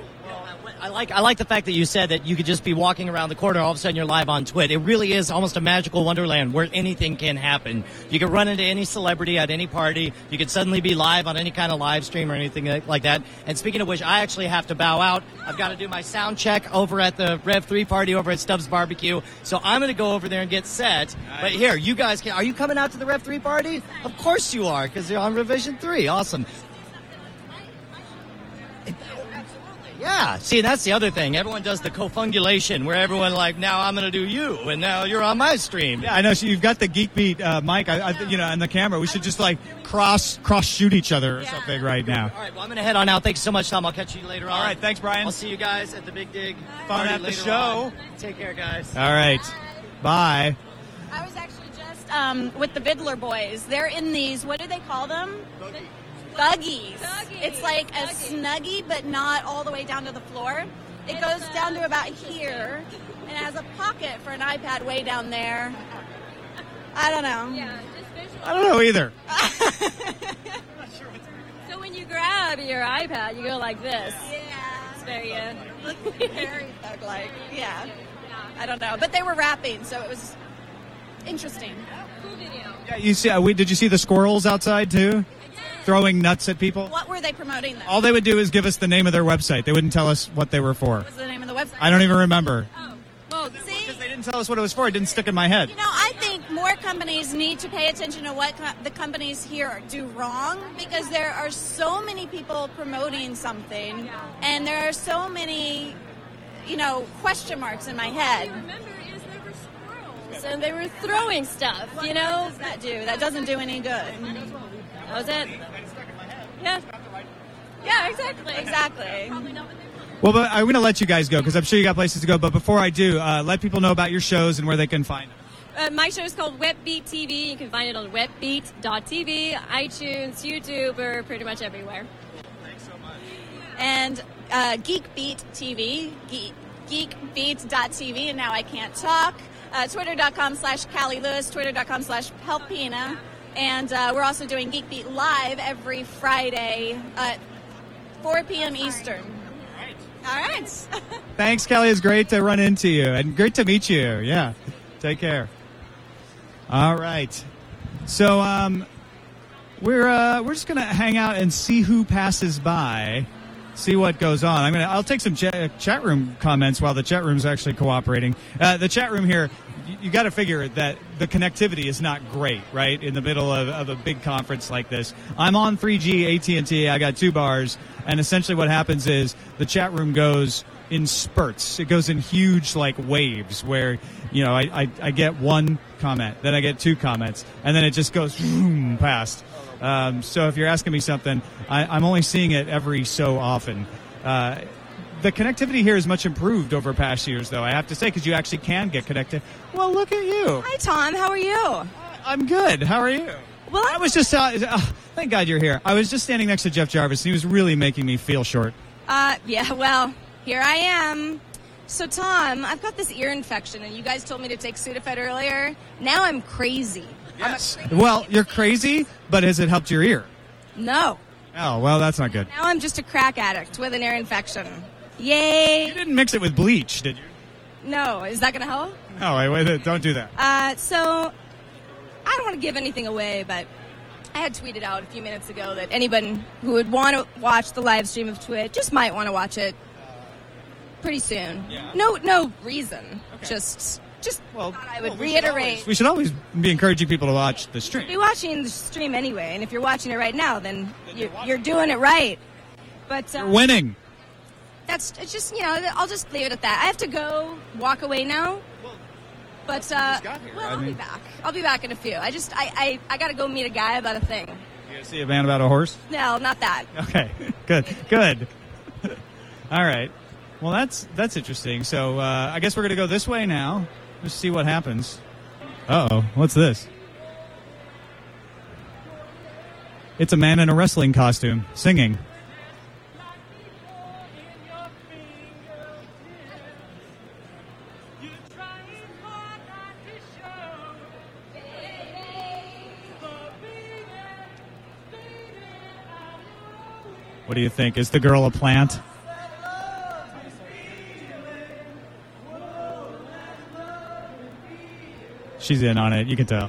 I like I like the fact that you said that you could just be walking around the corner, all of a sudden you're live on Twit. It really is almost a magical wonderland where anything can happen. You can run into any celebrity at any party. You could suddenly be live on any kind of live stream or anything like like that. And speaking of which, I actually have to bow out. I've got to do my sound check over at the Rev Three party over at Stubbs Barbecue. So I'm going to go over there and get set. But here, you guys can. Are you coming out to the Rev Three party? Of course you are, because you're on Revision Three. Awesome. Yeah, see, that's the other thing. Everyone does the cofungulation where everyone like, now I'm going to do you, and now you're on my stream. Yeah, I know. So you've got the Geek Beat uh, mic, I, I, you know, and the camera. We should just like cross cross shoot each other or something right now. All right, well, I'm going to head on out. Thanks so much, Tom. I'll catch you later on. All right, thanks, Brian. I'll see you guys at the Big Dig. Fun at the show. on. Take care, guys. All right, bye. I was actually just um, with the Viddler boys. They're in these. What do they call them? Thuggies. It's like a snuggie, but not all the way down to the floor. It goes down to about here, and it has a pocket for an iPad way down there. I don't know. Yeah, just I don't know either. So when you grab your iPad, you go like this. Yeah. It's very, uh, Very thug-like. Yeah. I don't know, but they were rapping, so it was interesting. Cool video. Yeah, you see? Uh, we, did you see the squirrels outside too, throwing nuts at people? What were they promoting? Then? All they would do is give us the name of their website. They wouldn't tell us what they were for. What's the name of the website? I don't even remember. Oh. Well, see, Because they didn't tell us what it was for. It didn't stick in my head. You know, I think more companies need to pay attention to what co- the companies here do wrong because there are so many people promoting something, and there are so many, you know, question marks in my head. so they were throwing stuff, you know? What does that do? That doesn't do any good. That was it. Yeah. Yeah, exactly. Exactly. Well, but I'm going to let you guys go because I'm sure you got places to go. But before I do, uh, let people know about your shows and where they can find them. Uh, my show is called Webbeat TV. You can find it on webbeat.tv, iTunes, YouTube, or pretty much everywhere. Thanks so much. and uh, Geek Beat TV, Geek, geekbeat.tv, and now I can't talk. Uh, Twitter.com slash Cali Lewis, Twitter.com slash Pelpina. And uh, we're also doing Geek Beat live every Friday at 4 p.m. Eastern. All right. Thanks, Kelly. It's great to run into you and great to meet you. Yeah. Take care. All right. So um, we're uh, we're just gonna hang out and see who passes by, see what goes on. I'm gonna I'll take some cha- chat room comments while the chat room's actually cooperating. Uh, the chat room here. You, got to figure that the connectivity is not great, right? In the middle of, of a big conference like this, I'm on 3G AT&T. I got two bars, and essentially what happens is the chat room goes in spurts. It goes in huge like waves where you know I, I, I get one comment, then I get two comments, and then it just goes past. Um, so if you're asking me something, I, I'm only seeing it every so often. Uh, the connectivity here is much improved over past years, though I have to say, because you actually can get connected. Well, look at you. Hi, Tom. How are you? I'm good. How are you? Well, I was just. Uh, uh, thank God you're here. I was just standing next to Jeff Jarvis, and he was really making me feel short. Uh, yeah, well, here I am. So, Tom, I've got this ear infection, and you guys told me to take Sudafed earlier. Now I'm crazy. Yes. Well, you're crazy, but has it helped your ear? No. Oh, well, that's not good. Now I'm just a crack addict with an ear infection. Yay! You didn't mix it with bleach, did you? No, is that going to help? No, wait, wait, don't do that. Uh, so, I don't want to give anything away, but I had tweeted out a few minutes ago that anyone who would want to watch the live stream of Twit just might want to watch it pretty soon. No, no reason. Just, just thought I would reiterate. We should always be encouraging people to watch the stream. Be watching the stream anyway, and if you're watching it right now, then you, you're doing it right. But uh, You're winning. That's it's just you know I'll just leave it at that. I have to go walk away now. But uh, well, I I'll be back. I'll be back in a few. I just I I, I got to go meet a guy about a thing. You see a man about a horse? No, not that. Okay, good, good. All right. Well, that's that's interesting. So uh, I guess we're gonna go this way now. Just see what happens. Uh oh, what's this? It's a man in a wrestling costume singing. What do you think? Is the girl a plant? She's in on it. You can tell.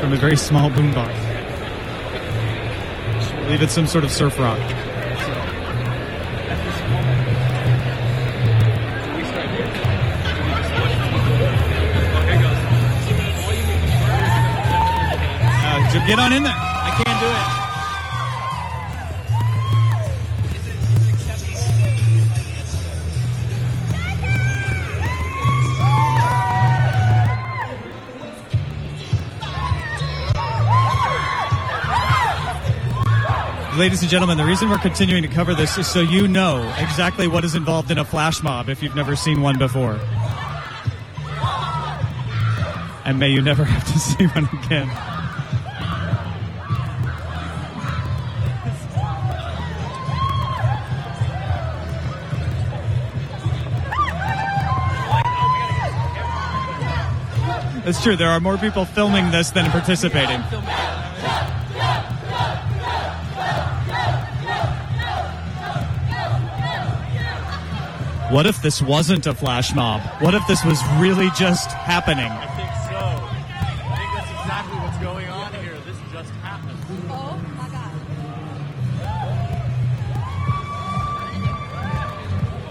from a very small boombox. I believe it's some sort of surf rock. Uh, get on in there. I can't do it. Ladies and gentlemen, the reason we're continuing to cover this is so you know exactly what is involved in a flash mob if you've never seen one before. And may you never have to see one again. It's true, there are more people filming this than participating. What if this wasn't a flash mob? What if this was really just happening? I think so. I think that's exactly what's going on here. This just happened. Oh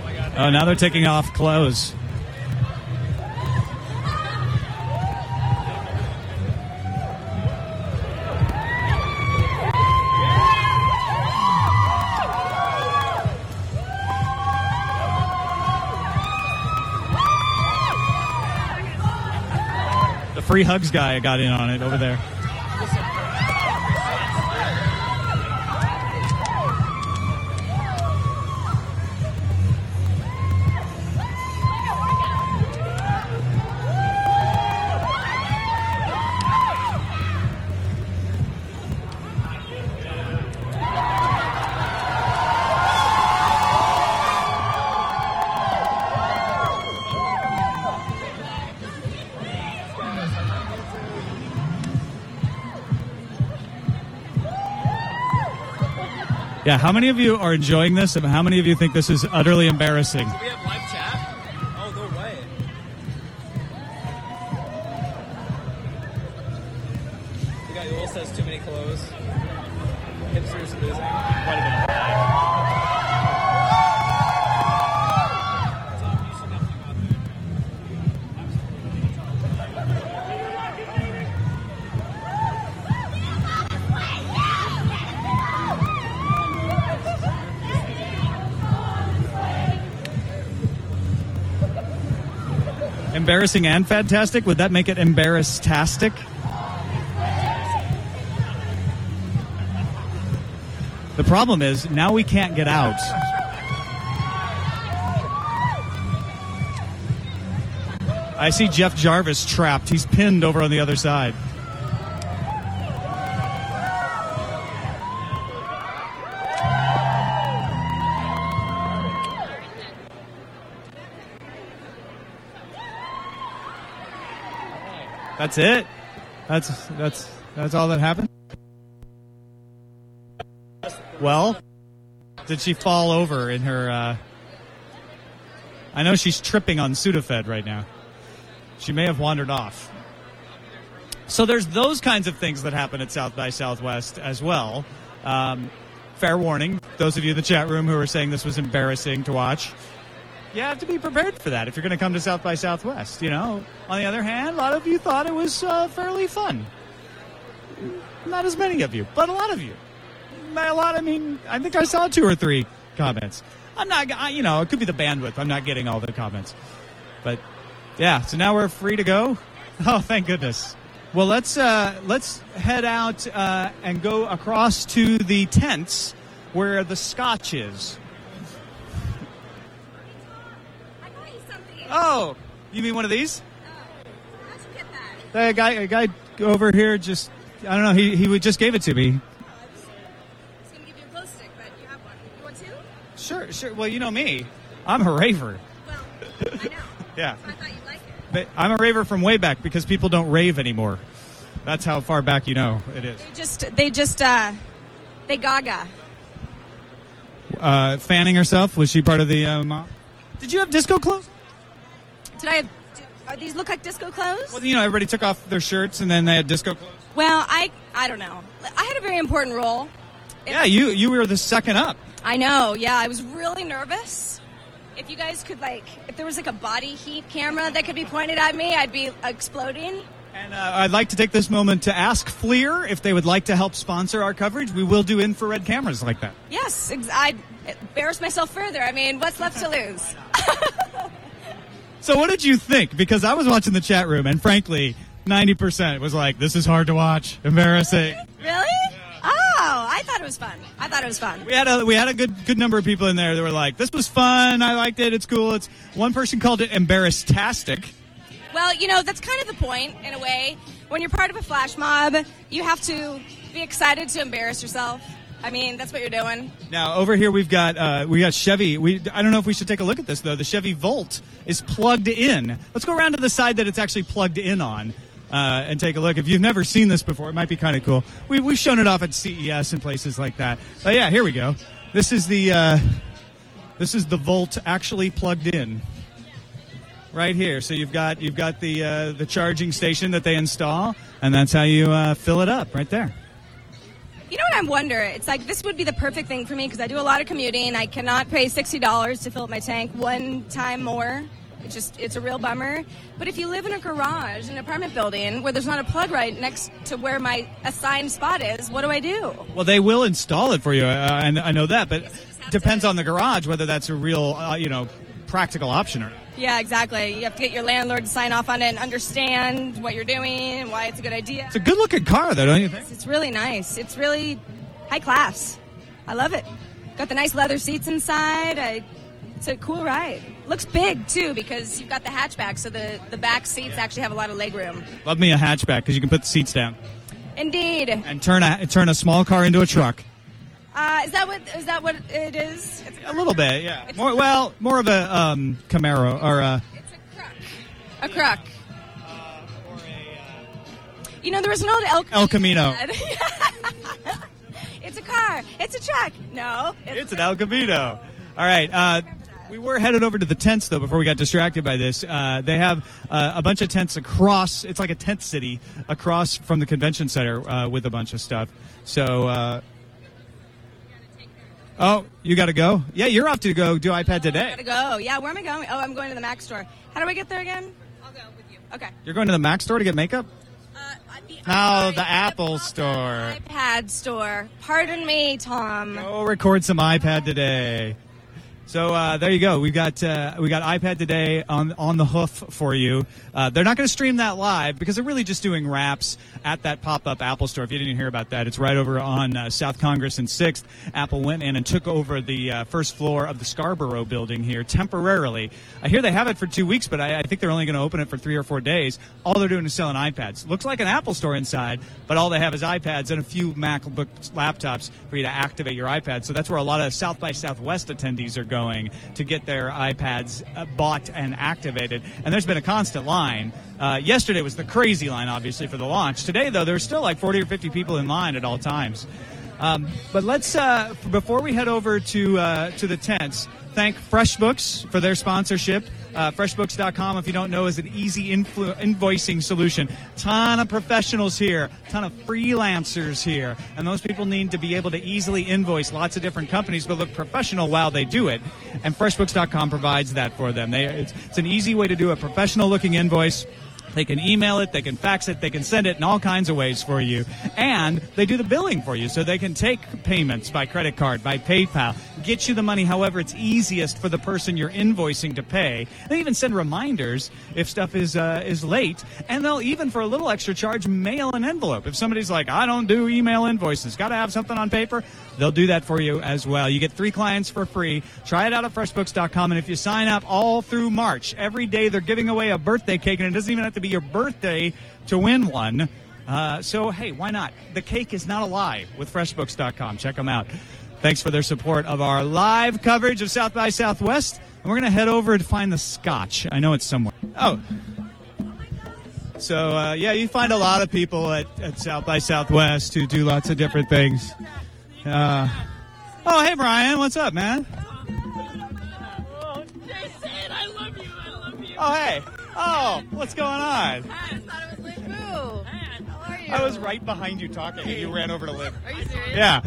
my god. Oh, now they're taking off clothes. Free hugs guy got in on it over there. Yeah, how many of you are enjoying this, and how many of you think this is utterly embarrassing? Embarrassing and fantastic? Would that make it embarrass-tastic? The problem is now we can't get out. I see Jeff Jarvis trapped. He's pinned over on the other side. That's it. That's that's that's all that happened. Well, did she fall over in her? Uh... I know she's tripping on Sudafed right now. She may have wandered off. So there's those kinds of things that happen at South by Southwest as well. Um, fair warning, those of you in the chat room who are saying this was embarrassing to watch, you have to be prepared for that if you're going to come to South by Southwest. You know. On the other hand, a lot of you thought it was uh, fairly fun. Not as many of you, but a lot of you. By a lot, I mean I think I saw two or three comments. I'm not, I, you know, it could be the bandwidth. I'm not getting all the comments, but yeah. So now we're free to go. Oh, thank goodness. Well, let's uh, let's head out uh, and go across to the tents where the scotch is. Oh, you mean one of these? How'd you get that? The guy, a guy over here just, I don't know, he, he just gave it to me. Can you give you a popsicle but you have one. You want till? Sure, sure. Well, you know me. I'm a raver. Well, I know. yeah. So I thought you'd like it. but I'm a raver from way back because people don't rave anymore. That's how far back you know it is. They just they just uh they gaga. Uh, fanning herself, was she part of the uh, mob? Did you have disco clothes? Did I have Are these look like disco clothes? Well, you know, everybody took off their shirts and then they had disco clothes. Well, I I don't know. I had a very important role. Yeah, you you were the second up. I know. Yeah, I was really nervous. If you guys could like, if there was like a body heat camera that could be pointed at me, I'd be exploding. And uh, I'd like to take this moment to ask FLIR if they would like to help sponsor our coverage. We will do infrared cameras like that. Yes, ex- I'd embarrass myself further. I mean, what's left to lose? So, what did you think? Because I was watching the chat room, and frankly, 90% was like, this is hard to watch, embarrassing. Really? Oh, I thought it was fun. I thought it was fun. We had a we had a good good number of people in there that were like, "This was fun. I liked it. It's cool." It's one person called it embarrasstastic. Well, you know, that's kind of the point, in a way. When you're part of a flash mob, you have to be excited to embarrass yourself. I mean, that's what you're doing. Now over here we've got uh, we got Chevy. We I don't know if we should take a look at this though. The Chevy Volt is plugged in. Let's go around to the side that it's actually plugged in on. Uh, and take a look. If you've never seen this before, it might be kind of cool. We, we've shown it off at CES and places like that. But yeah, here we go. This is the uh, this is the Volt actually plugged in right here. So you've got you've got the uh, the charging station that they install, and that's how you uh, fill it up right there. You know what I wonder? It's like this would be the perfect thing for me because I do a lot of commuting. I cannot pay sixty dollars to fill up my tank one time more. It's just it's a real bummer. But if you live in a garage, an apartment building where there's not a plug right next to where my assigned spot is, what do I do? Well, they will install it for you, uh, and I know that, but depends on the garage whether that's a real uh, you know practical option or not. Yeah, exactly. You have to get your landlord to sign off on it and understand what you're doing and why it's a good idea. It's a good looking car, though, don't you think? It's really nice. It's really high class. I love it. Got the nice leather seats inside. I, it's a cool ride. Looks big too because you've got the hatchback, so the, the back seats actually have a lot of leg room. Love me a hatchback because you can put the seats down Indeed. and turn a turn a small car into a truck. Uh, is that what is that what it is? It's A little bit, yeah. More well, more of a um, Camaro or a. a crook. You know, there was an old El, El Camino. it's a car. It's a truck. No, It's an El Camino. All right. Uh, we were headed over to the tents though before we got distracted by this. Uh, they have uh, a bunch of tents across. It's like a tent city across from the convention center uh, with a bunch of stuff. So. Uh, oh, you got to go. Yeah, you're off to go do iPad today. Gotta go. Yeah, where am I going? Oh, I'm going to the Mac store. How do I get there again? I'll go with you. Okay. You're going to the Mac store to get makeup. No, the Apple store. iPad store. Pardon me, Tom. Go record some iPad today. So uh, there you go. We've got uh, we got iPad today on on the hoof for you. Uh, they're not going to stream that live because they're really just doing wraps at that pop up Apple store. If you didn't hear about that, it's right over on uh, South Congress and Sixth. Apple went in and took over the uh, first floor of the Scarborough building here temporarily. I hear they have it for two weeks, but I, I think they're only going to open it for three or four days. All they're doing is selling iPads. Looks like an Apple store inside, but all they have is iPads and a few MacBook laptops for you to activate your iPad. So that's where a lot of South by Southwest attendees are going to get their iPads uh, bought and activated. And there's been a constant line. Uh, yesterday was the crazy line, obviously, for the launch. Today, though, there's still like 40 or 50 people in line at all times. Um, but let's uh, before we head over to uh, to the tents, thank FreshBooks for their sponsorship. Uh, FreshBooks.com, if you don't know, is an easy influ- invoicing solution. Ton of professionals here, ton of freelancers here, and those people need to be able to easily invoice lots of different companies, but look professional while they do it. And FreshBooks.com provides that for them. They, it's, it's an easy way to do a professional-looking invoice. They can email it, they can fax it, they can send it in all kinds of ways for you. And they do the billing for you, so they can take payments by credit card, by PayPal, get you the money however it's easiest for the person you're invoicing to pay. They even send reminders if stuff is uh, is late, and they'll even for a little extra charge mail an envelope. If somebody's like, I don't do email invoices, got to have something on paper, they'll do that for you as well. You get three clients for free. Try it out at freshbooks.com, and if you sign up all through March, every day they're giving away a birthday cake, and it doesn't even have to be your birthday to win one. Uh, so, hey, why not? The cake is not a lie with freshbooks.com. Check them out. Thanks for their support of our live coverage of South by Southwest. And we're going to head over to find the scotch. I know it's somewhere. Oh. So, uh, yeah, you find a lot of people at, at South by Southwest who do lots of different things. Uh, oh, hey, Brian. What's up, man? Oh, Jason, I love you. I love you. Oh, hey. Oh, what's going on? I thought it was Liv Boo. How are you? I was right behind you talking, and you ran over to live. Are you serious? Yeah.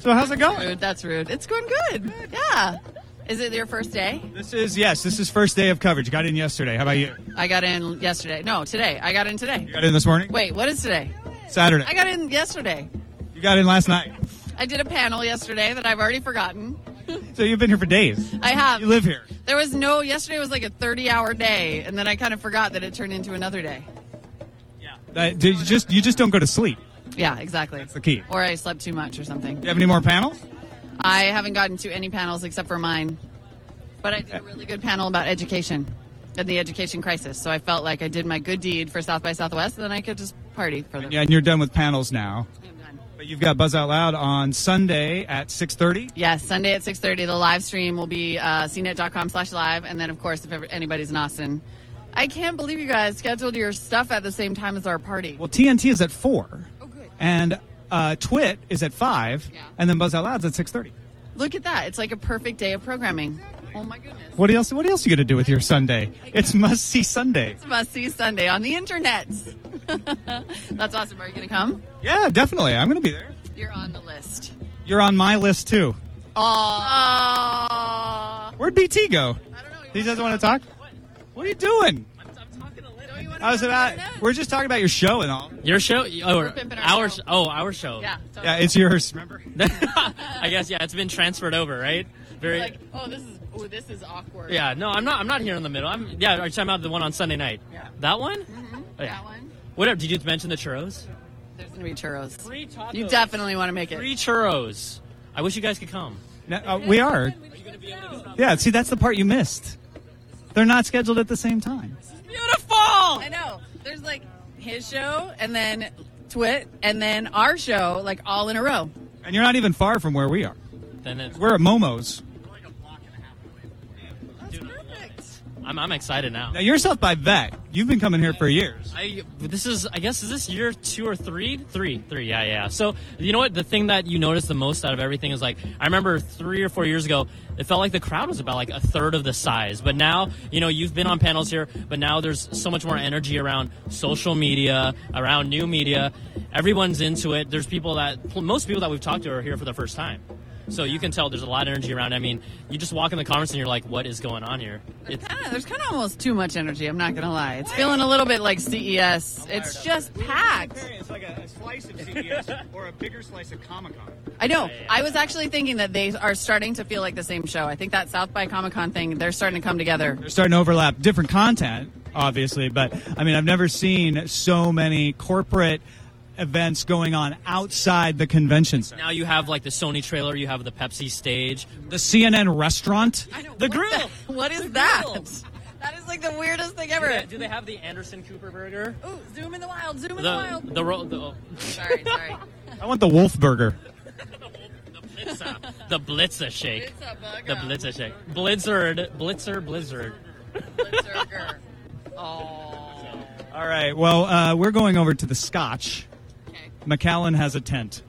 So how's it going? Rude. That's rude. It's going good. Yeah. Is it your first day? This is yes. This is first day of coverage. Got in yesterday. How about you? I got in yesterday. No, today. I got in today. You got in this morning. Wait, what is today? Saturday. I got in yesterday. You got in last night. I did a panel yesterday that I've already forgotten. So you've been here for days. I have. You live here. There was no yesterday was like a 30-hour day and then I kind of forgot that it turned into another day. Uh, do you just you just don't go to sleep. Yeah, exactly. That's the key. Or I slept too much or something. Do you have any more panels? I haven't gotten to any panels except for mine. But I did a really good panel about education and the education crisis. So I felt like I did my good deed for South by Southwest and then I could just party for them. Yeah, and you're done with panels now. But you've got Buzz Out Loud on Sunday at 6:30. Yes, Sunday at 6.30. The live stream will be uh, cnet.com slash live. And then, of course, if ever, anybody's in Austin. I can't believe you guys scheduled your stuff at the same time as our party. Well, TNT is at four. Oh, good. And uh, Twit is at five, and then Buzz Out Loud's at 6:30. Look at that. It's like a perfect day of programming. Oh, my goodness. What else? What else are you gonna do with your Sunday? It's must see Sunday. It's must see Sunday on the internet. That's awesome. Are you going to come? Yeah, definitely. I'm gonna be there. You're on the list. You're on my list too. Aww. Where'd BT go? He doesn't want to talk. What are you doing? I was about. We're just talking about your show and all. Your show? Oh, pimping our our show. oh, our show. Yeah. Yeah, it's yours. Remember? I guess yeah, it's been transferred over, right? Very. Like, oh, this is oh, this is awkward. yeah, no, I'm not. I'm not here in the middle. I'm. Yeah, are you talking about the one on Sunday night? Yeah. That one? Mm-hmm. Oh, yeah. That one. Whatever. Did you mention the churros? There's going to be churros. Free tacos. You definitely want to make it. Free churros. I wish you guys could come. No, uh, we are. Yeah. See, that's the part you missed. They're not scheduled at the same time. This is beautiful. I know. There's like his show and then Twit and then our show, like all in a row. And you're not even far from where we are. Then it's, We're at Momo's. I'm, I'm excited now. Now you're South by Vet. You've been coming here for years. I this is I guess is this year two or three? Three, three, yeah, yeah. So you know what? The thing that you notice the most out of everything is like I remember three or four years ago, it felt like the crowd was about like a third of the size. But now, you know, you've been on panels here, but now there's so much more energy around social media, around new media. Everyone's into it. There's people that most people that we've talked to are here for the first time. So you can tell there's a lot of energy around. I mean, you just walk in the conference and you're like, "What is going on here?" It's, Kinda, there's kind of almost too much energy. I'm not going to lie. It's feeling a little bit like CES. It's just packed. It's like a, slice of CES or a bigger slice of Comic Con. I know. I was actually thinking that they are starting to feel like the same show. I think that South by Comic Con thing, they're starting to come together. They're starting to overlap different content, obviously, but I mean, I've never seen so many corporate events going on outside the convention center. now you have like the Sony trailer, you have the Pepsi stage, The CNN restaurant. know, the grill. What is that? That is like the weirdest thing ever. Do they, do they have the Anderson Cooper burger? Ooh, zoom in the wild, zoom in the, The wild. the, ro- the oh, sorry, sorry. I want the Wolf Burger. the Blitzer shake. Blitzer The Blitzer shake. Blizzard, Blitzer, Blizzard. Blitzer. Aw. All right. Well, uh, we're going over to the Scotch. Macallan has a tent.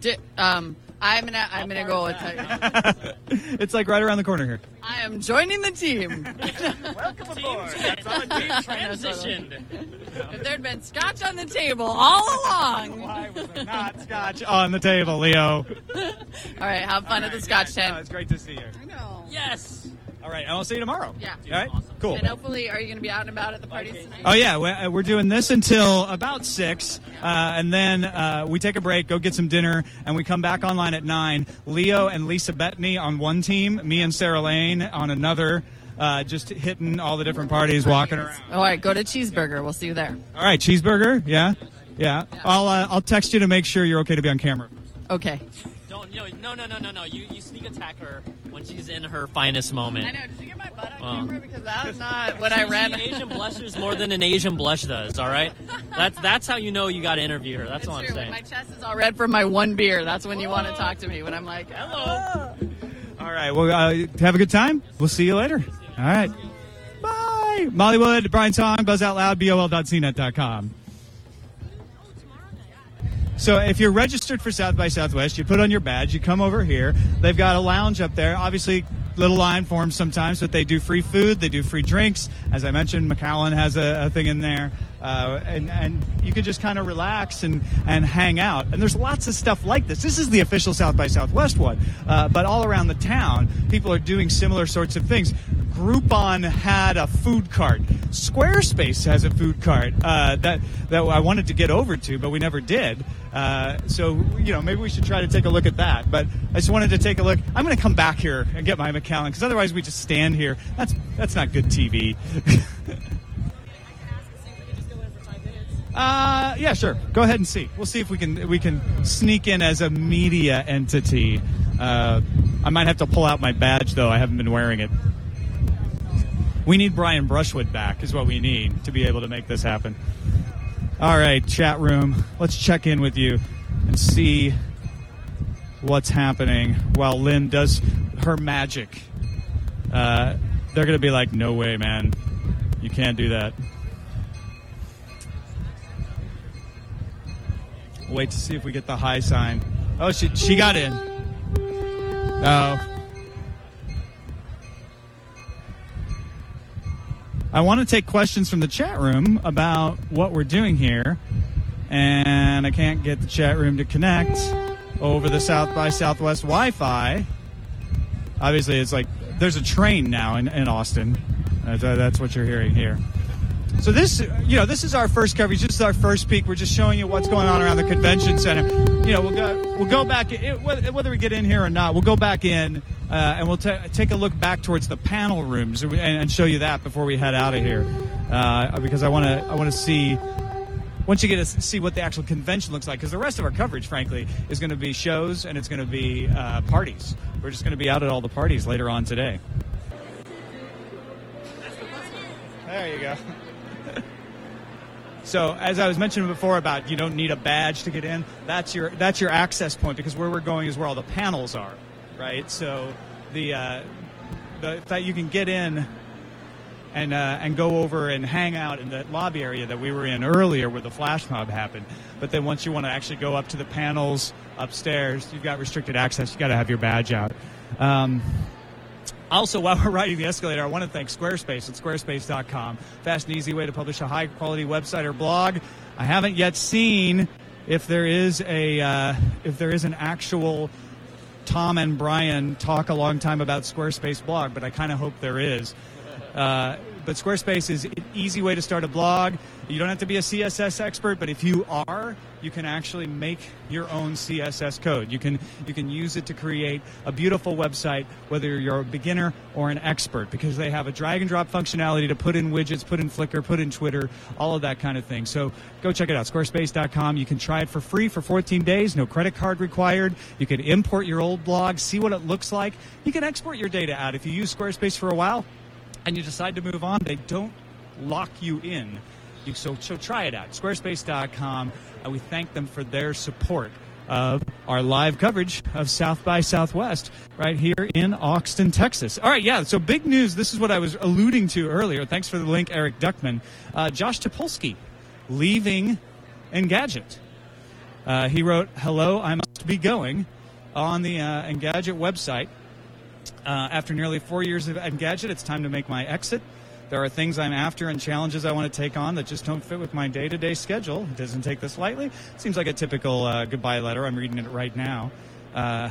Di- um, I'm gonna, I'm gonna go with. It's like right around the corner here. I am joining the team. Welcome aboard. That's on team transitioned. if there'd been scotch on the table all along. Why was there not scotch on the table, Leo? All right, have fun at the scotch tent. it's great to see you. I know. Yes. All right, and I'll see you tomorrow. Yeah. All right. Cool. And hopefully, are you going to be out and about at the parties tonight? Oh yeah, we- uh, we're doing this until about six, uh, and then uh, we take a break, go get some dinner, and we come back online at nine. Leo and Lisa Bettany on one team, me and Sarah Lane on another. Uh, just hitting all the different parties, walking around. All right, go to Cheeseburger. We'll see you there. All right, cheeseburger. Yeah, yeah. I'll uh, I'll text you to make sure you're okay to be on camera. Okay. Don't no no no no no no. You you sneak attack her when she's in her finest moment. I know. Did you get my butt on Well. camera? Because that's not what I read. Asian blushes more than an Asian blush does. All right, that's that's how you know you got to interview her. That's all I'm saying. when my chest is all red from my one beer, that's when you want to talk to me. When I'm like, hello. All right. Well, uh, have a good time. We'll see you later. All right. Bye. Molly Wood, Brian Tong, Buzz Out Loud, BOL.cnet.com. So if you're registered for South by Southwest, you put on your badge, you come over here. They've got a lounge up there. Obviously, little line forms sometimes, but they do free food, they do free drinks. As I mentioned, Macallan has a, a thing in there, uh, and and you could just kind of relax and and hang out. And there's lots of stuff like this. This is the official South by Southwest one, uh, but all around the town, people are doing similar sorts of things. Groupon had a food cart. Squarespace has a food cart uh, that that I wanted to get over to, but we never did. Uh, so you know, maybe we should try to take a look at that. But I just wanted to take a look. I'm going to come back here and get my Macallan because otherwise we just stand here. That's that's not good TV. Uh, yeah, sure. Go ahead and see. We'll see if we can we can sneak in as a media entity. Uh, I might have to pull out my badge though. I haven't been wearing it. We need Brian Brushwood back, is what we need to be able to make this happen. All right, chat room. Let's check in with you and see what's happening while Lynn does her magic. Uh, they're going to be like, no way, man. You can't do that. Wait to see if we get the high sign. Oh, she, she got in. Oh. I want to take questions from the chat room about what we're doing here, and I can't get the chat room to connect over the South by Southwest Wi Fi. Obviously, it's like there's a train now in, in Austin. Uh, that's what you're hearing here. So this, you know, this is our first coverage. This is our first peek. We're just showing you what's going on around the convention center. You know, we'll go, we'll go back it, whether we get in here or not. We'll go back in uh, and we'll ta take a look back towards the panel rooms and, and show you that before we head out of here, uh, because I want to I want to see. Once you get to see what the actual convention looks like, because the rest of our coverage, frankly, is going to be shows and it's going to be uh, parties. We're just going to be out at all the parties later on today. There you go. So as I was mentioning before about you don't need a badge to get in, that's your that's your access point because where we're going is where all the panels are, right? So the uh, the that you can get in and uh, and go over and hang out in the lobby area that we were in earlier where the flash mob happened. But then once you want to actually go up to the panels upstairs, you've got restricted access. You got to have your badge out. Um, also, while we're riding the escalator, I want to thank Squarespace at squarespace.com. Fast and easy way to publish a high quality website or blog. I haven't yet seen if there is a uh, if there is an actual Tom and Brian talk a long time about Squarespace blog, but I kind of hope there is. Uh, but Squarespace is an easy way to start a blog. You don't have to be a CSS expert, but if you are, you can actually make your own CSS code. You can you can use it to create a beautiful website, whether you're a beginner or an expert, because they have a drag and drop functionality to put in widgets, put in Flickr, put in Twitter, all of that kind of thing. So go check it out, squarespace.com. You can try it for free for 14 days, no credit card required. You can import your old blog, see what it looks like. You can export your data out. If you use Squarespace for a while, and you decide to move on, they don't lock you in. You, so, so try it out. Squarespace.com. And we thank them for their support of our live coverage of South by Southwest right here in Austin, Texas. All right, yeah, so big news. This is what I was alluding to earlier. Thanks for the link, Eric Duckman. Uh, Josh Topolsky leaving Engadget. Uh, he wrote, Hello, I must be going on the uh, Engadget website. Uh, after nearly four years of Engadget, it's time to make my exit. There are things I'm after and challenges I want to take on that just don't fit with my day to day schedule. It doesn't take this lightly. It Seems like a typical uh, goodbye letter. I'm reading it right now. Uh,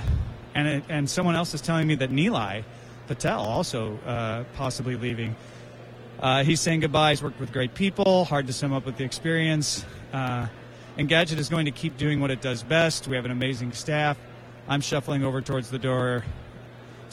and, it, and someone else is telling me that Nilay Patel also uh, possibly leaving. Uh, he's saying goodbye. He's worked with great people. Hard to sum up with the experience. Uh, Engadget is going to keep doing what it does best. We have an amazing staff. I'm shuffling over towards the door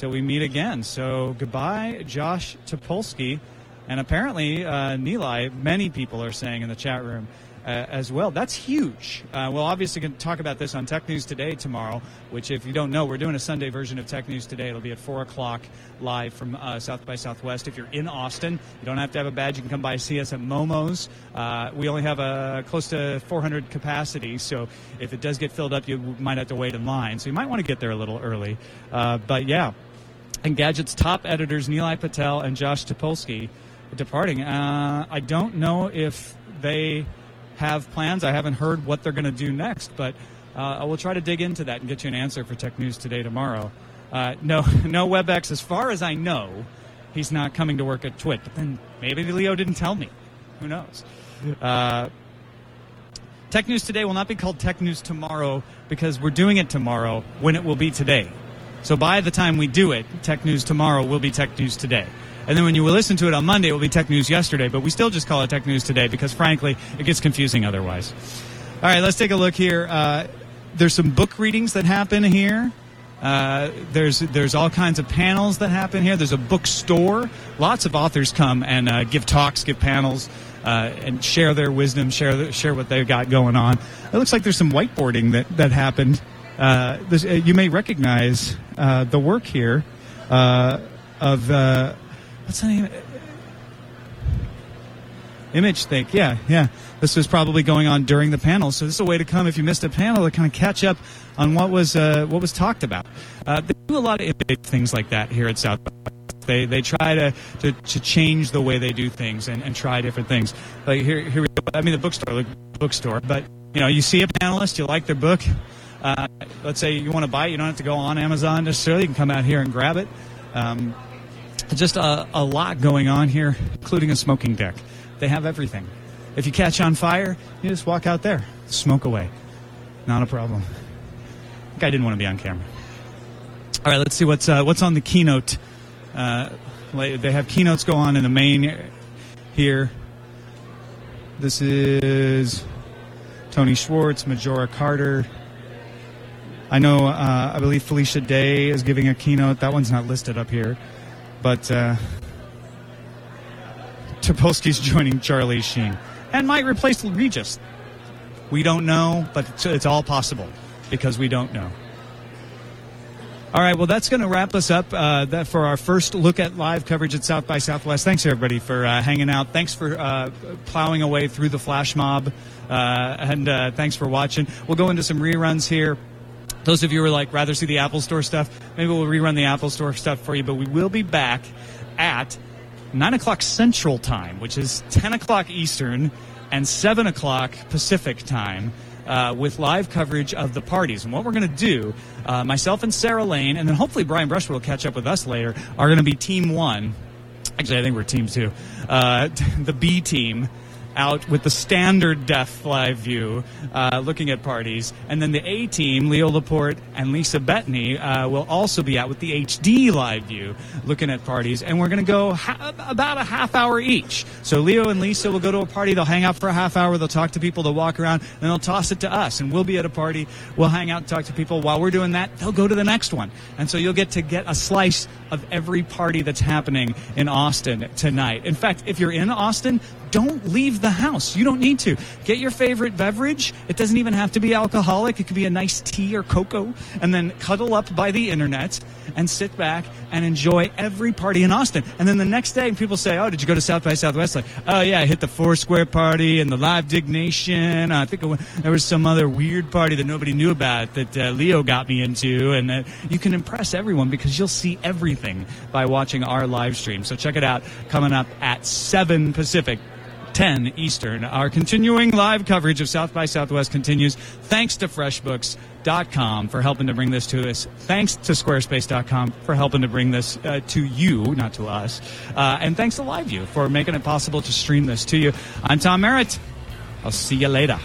till we meet again. So goodbye, Josh Topolsky. And apparently, uh, Nilay, many people are saying in the chat room uh, as well. That's huge. Uh, we'll obviously talk about this on Tech News Today tomorrow, which, if you don't know, we're doing a Sunday version of Tech News Today. It'll be at 4 o'clock live from uh, South by Southwest. If you're in Austin, you don't have to have a badge. You can come by and see us at Momo's. Uh, we only have a close to 400 capacity, so if it does get filled up, you might have to wait in line. So you might want to get there a little early. Uh, but yeah, Engadget's top editors, Nilay Patel and Josh Topolsky, departing. Uh, I don't know if they have plans. I haven't heard what they're going to do next, but uh, I will try to dig into that and get you an answer for Tech News today tomorrow. Uh, no, no WebEx. As far as I know, he's not coming to work at Twit. But then maybe Leo didn't tell me. Who knows? Uh, Tech News Today will not be called Tech News Tomorrow because we're doing it tomorrow when it will be today. So by the time we do it, Tech News Tomorrow will be Tech News Today. And then when you listen to it on Monday, it will be Tech News Yesterday, but we still just call it Tech News Today because frankly, it gets confusing otherwise. All right, let's take a look here. Uh, there's some book readings that happen here. Uh, there's there's all kinds of panels that happen here. There's a bookstore. Lots of authors come and uh, give talks, give panels, uh, and share their wisdom, share share what they've got going on. It looks like there's some whiteboarding that that happened. Uh, this, uh, you may recognize uh, the work here of what's the name? ImageThink. Yeah, yeah. This was probably going on during the panel, so this is a way to come if you missed a panel to kind of catch up on what was uh, what was talked about. Uh, they do a lot of things like that here at South. They they try to, to, to change the way they do things and, and try different things. Like here here. I mean the bookstore, the bookstore. But you know you see a panelist, you like their book. Uh, let's say you want to buy it, you don't have to go on Amazon necessarily. You can come out here and grab it. Um, just a, a lot going on here, including a smoking deck. They have everything. If you catch on fire, you just walk out there, smoke away. Not a problem. Guy didn't want to be on camera. All right, let's see what's uh, what's on the keynote. Uh, they have keynotes go on in the main here. This is Tony Schwartz, Majora Carter. I know, uh, I believe Felicia Day is giving a keynote. That one's not listed up here, but uh, Topolsky's joining Charlie Sheen and might replace Regis. We don't know, but it's, it's all possible because we don't know. All right, well, that's going to wrap us up uh, that for our first look at live coverage at South by Southwest. Thanks, everybody, for uh, hanging out. Thanks for uh, plowing away through the flash mob, uh, and uh, thanks for watching. We'll go into some reruns here. Those of you who are like rather see the Apple Store stuff, maybe we'll rerun the Apple Store stuff for you. But we will be back at nine o'clock Central Time, which is ten o'clock Eastern and seven o'clock Pacific Time. Uh, with live coverage of the parties. And what we're going to do, uh, myself and Sarah Lane, and then hopefully Brian Brushwood will catch up with us later, are going to be team one. Actually, I think we're team two. Uh, the B team out with the standard def LiveU, uh, looking at parties. And then the A team, Leo Laporte and Lisa Bettany, uh, will also be out with the HD LiveU, looking at parties. And we're going to go ha- about a half hour each. So Leo and Lisa will go to a party, they'll hang out for a half hour, they'll talk to people, they'll walk around, and they'll toss it to us. And we'll be at a party, we'll hang out and talk to people. While we're doing that, they'll go to the next one. And so you'll get to get a slice of every party that's happening in Austin tonight. In fact, if you're in Austin, don't leave the house. You don't need to. Get your favorite beverage. It doesn't even have to be alcoholic. It could be a nice tea or cocoa. And then cuddle up by the internet and sit back and enjoy every party in Austin. And then the next day, people say, Oh, did you go to South by Southwest? Like, oh, yeah, I hit the Foursquare party and the Live Diggnation. I think there was some other weird party that nobody knew about that uh, Leo got me into. And uh, you can impress everyone because you'll see everything by watching our live stream. So check it out coming up at 7 Pacific. 10 Eastern. Our continuing live coverage of South by Southwest continues. Thanks to FreshBooks.com for helping to bring this to us. Thanks to Squarespace.com for helping to bring this uh, to you, not to us. Uh, and thanks to LiveU for making it possible to stream this to you. I'm Tom Merritt. I'll see you later.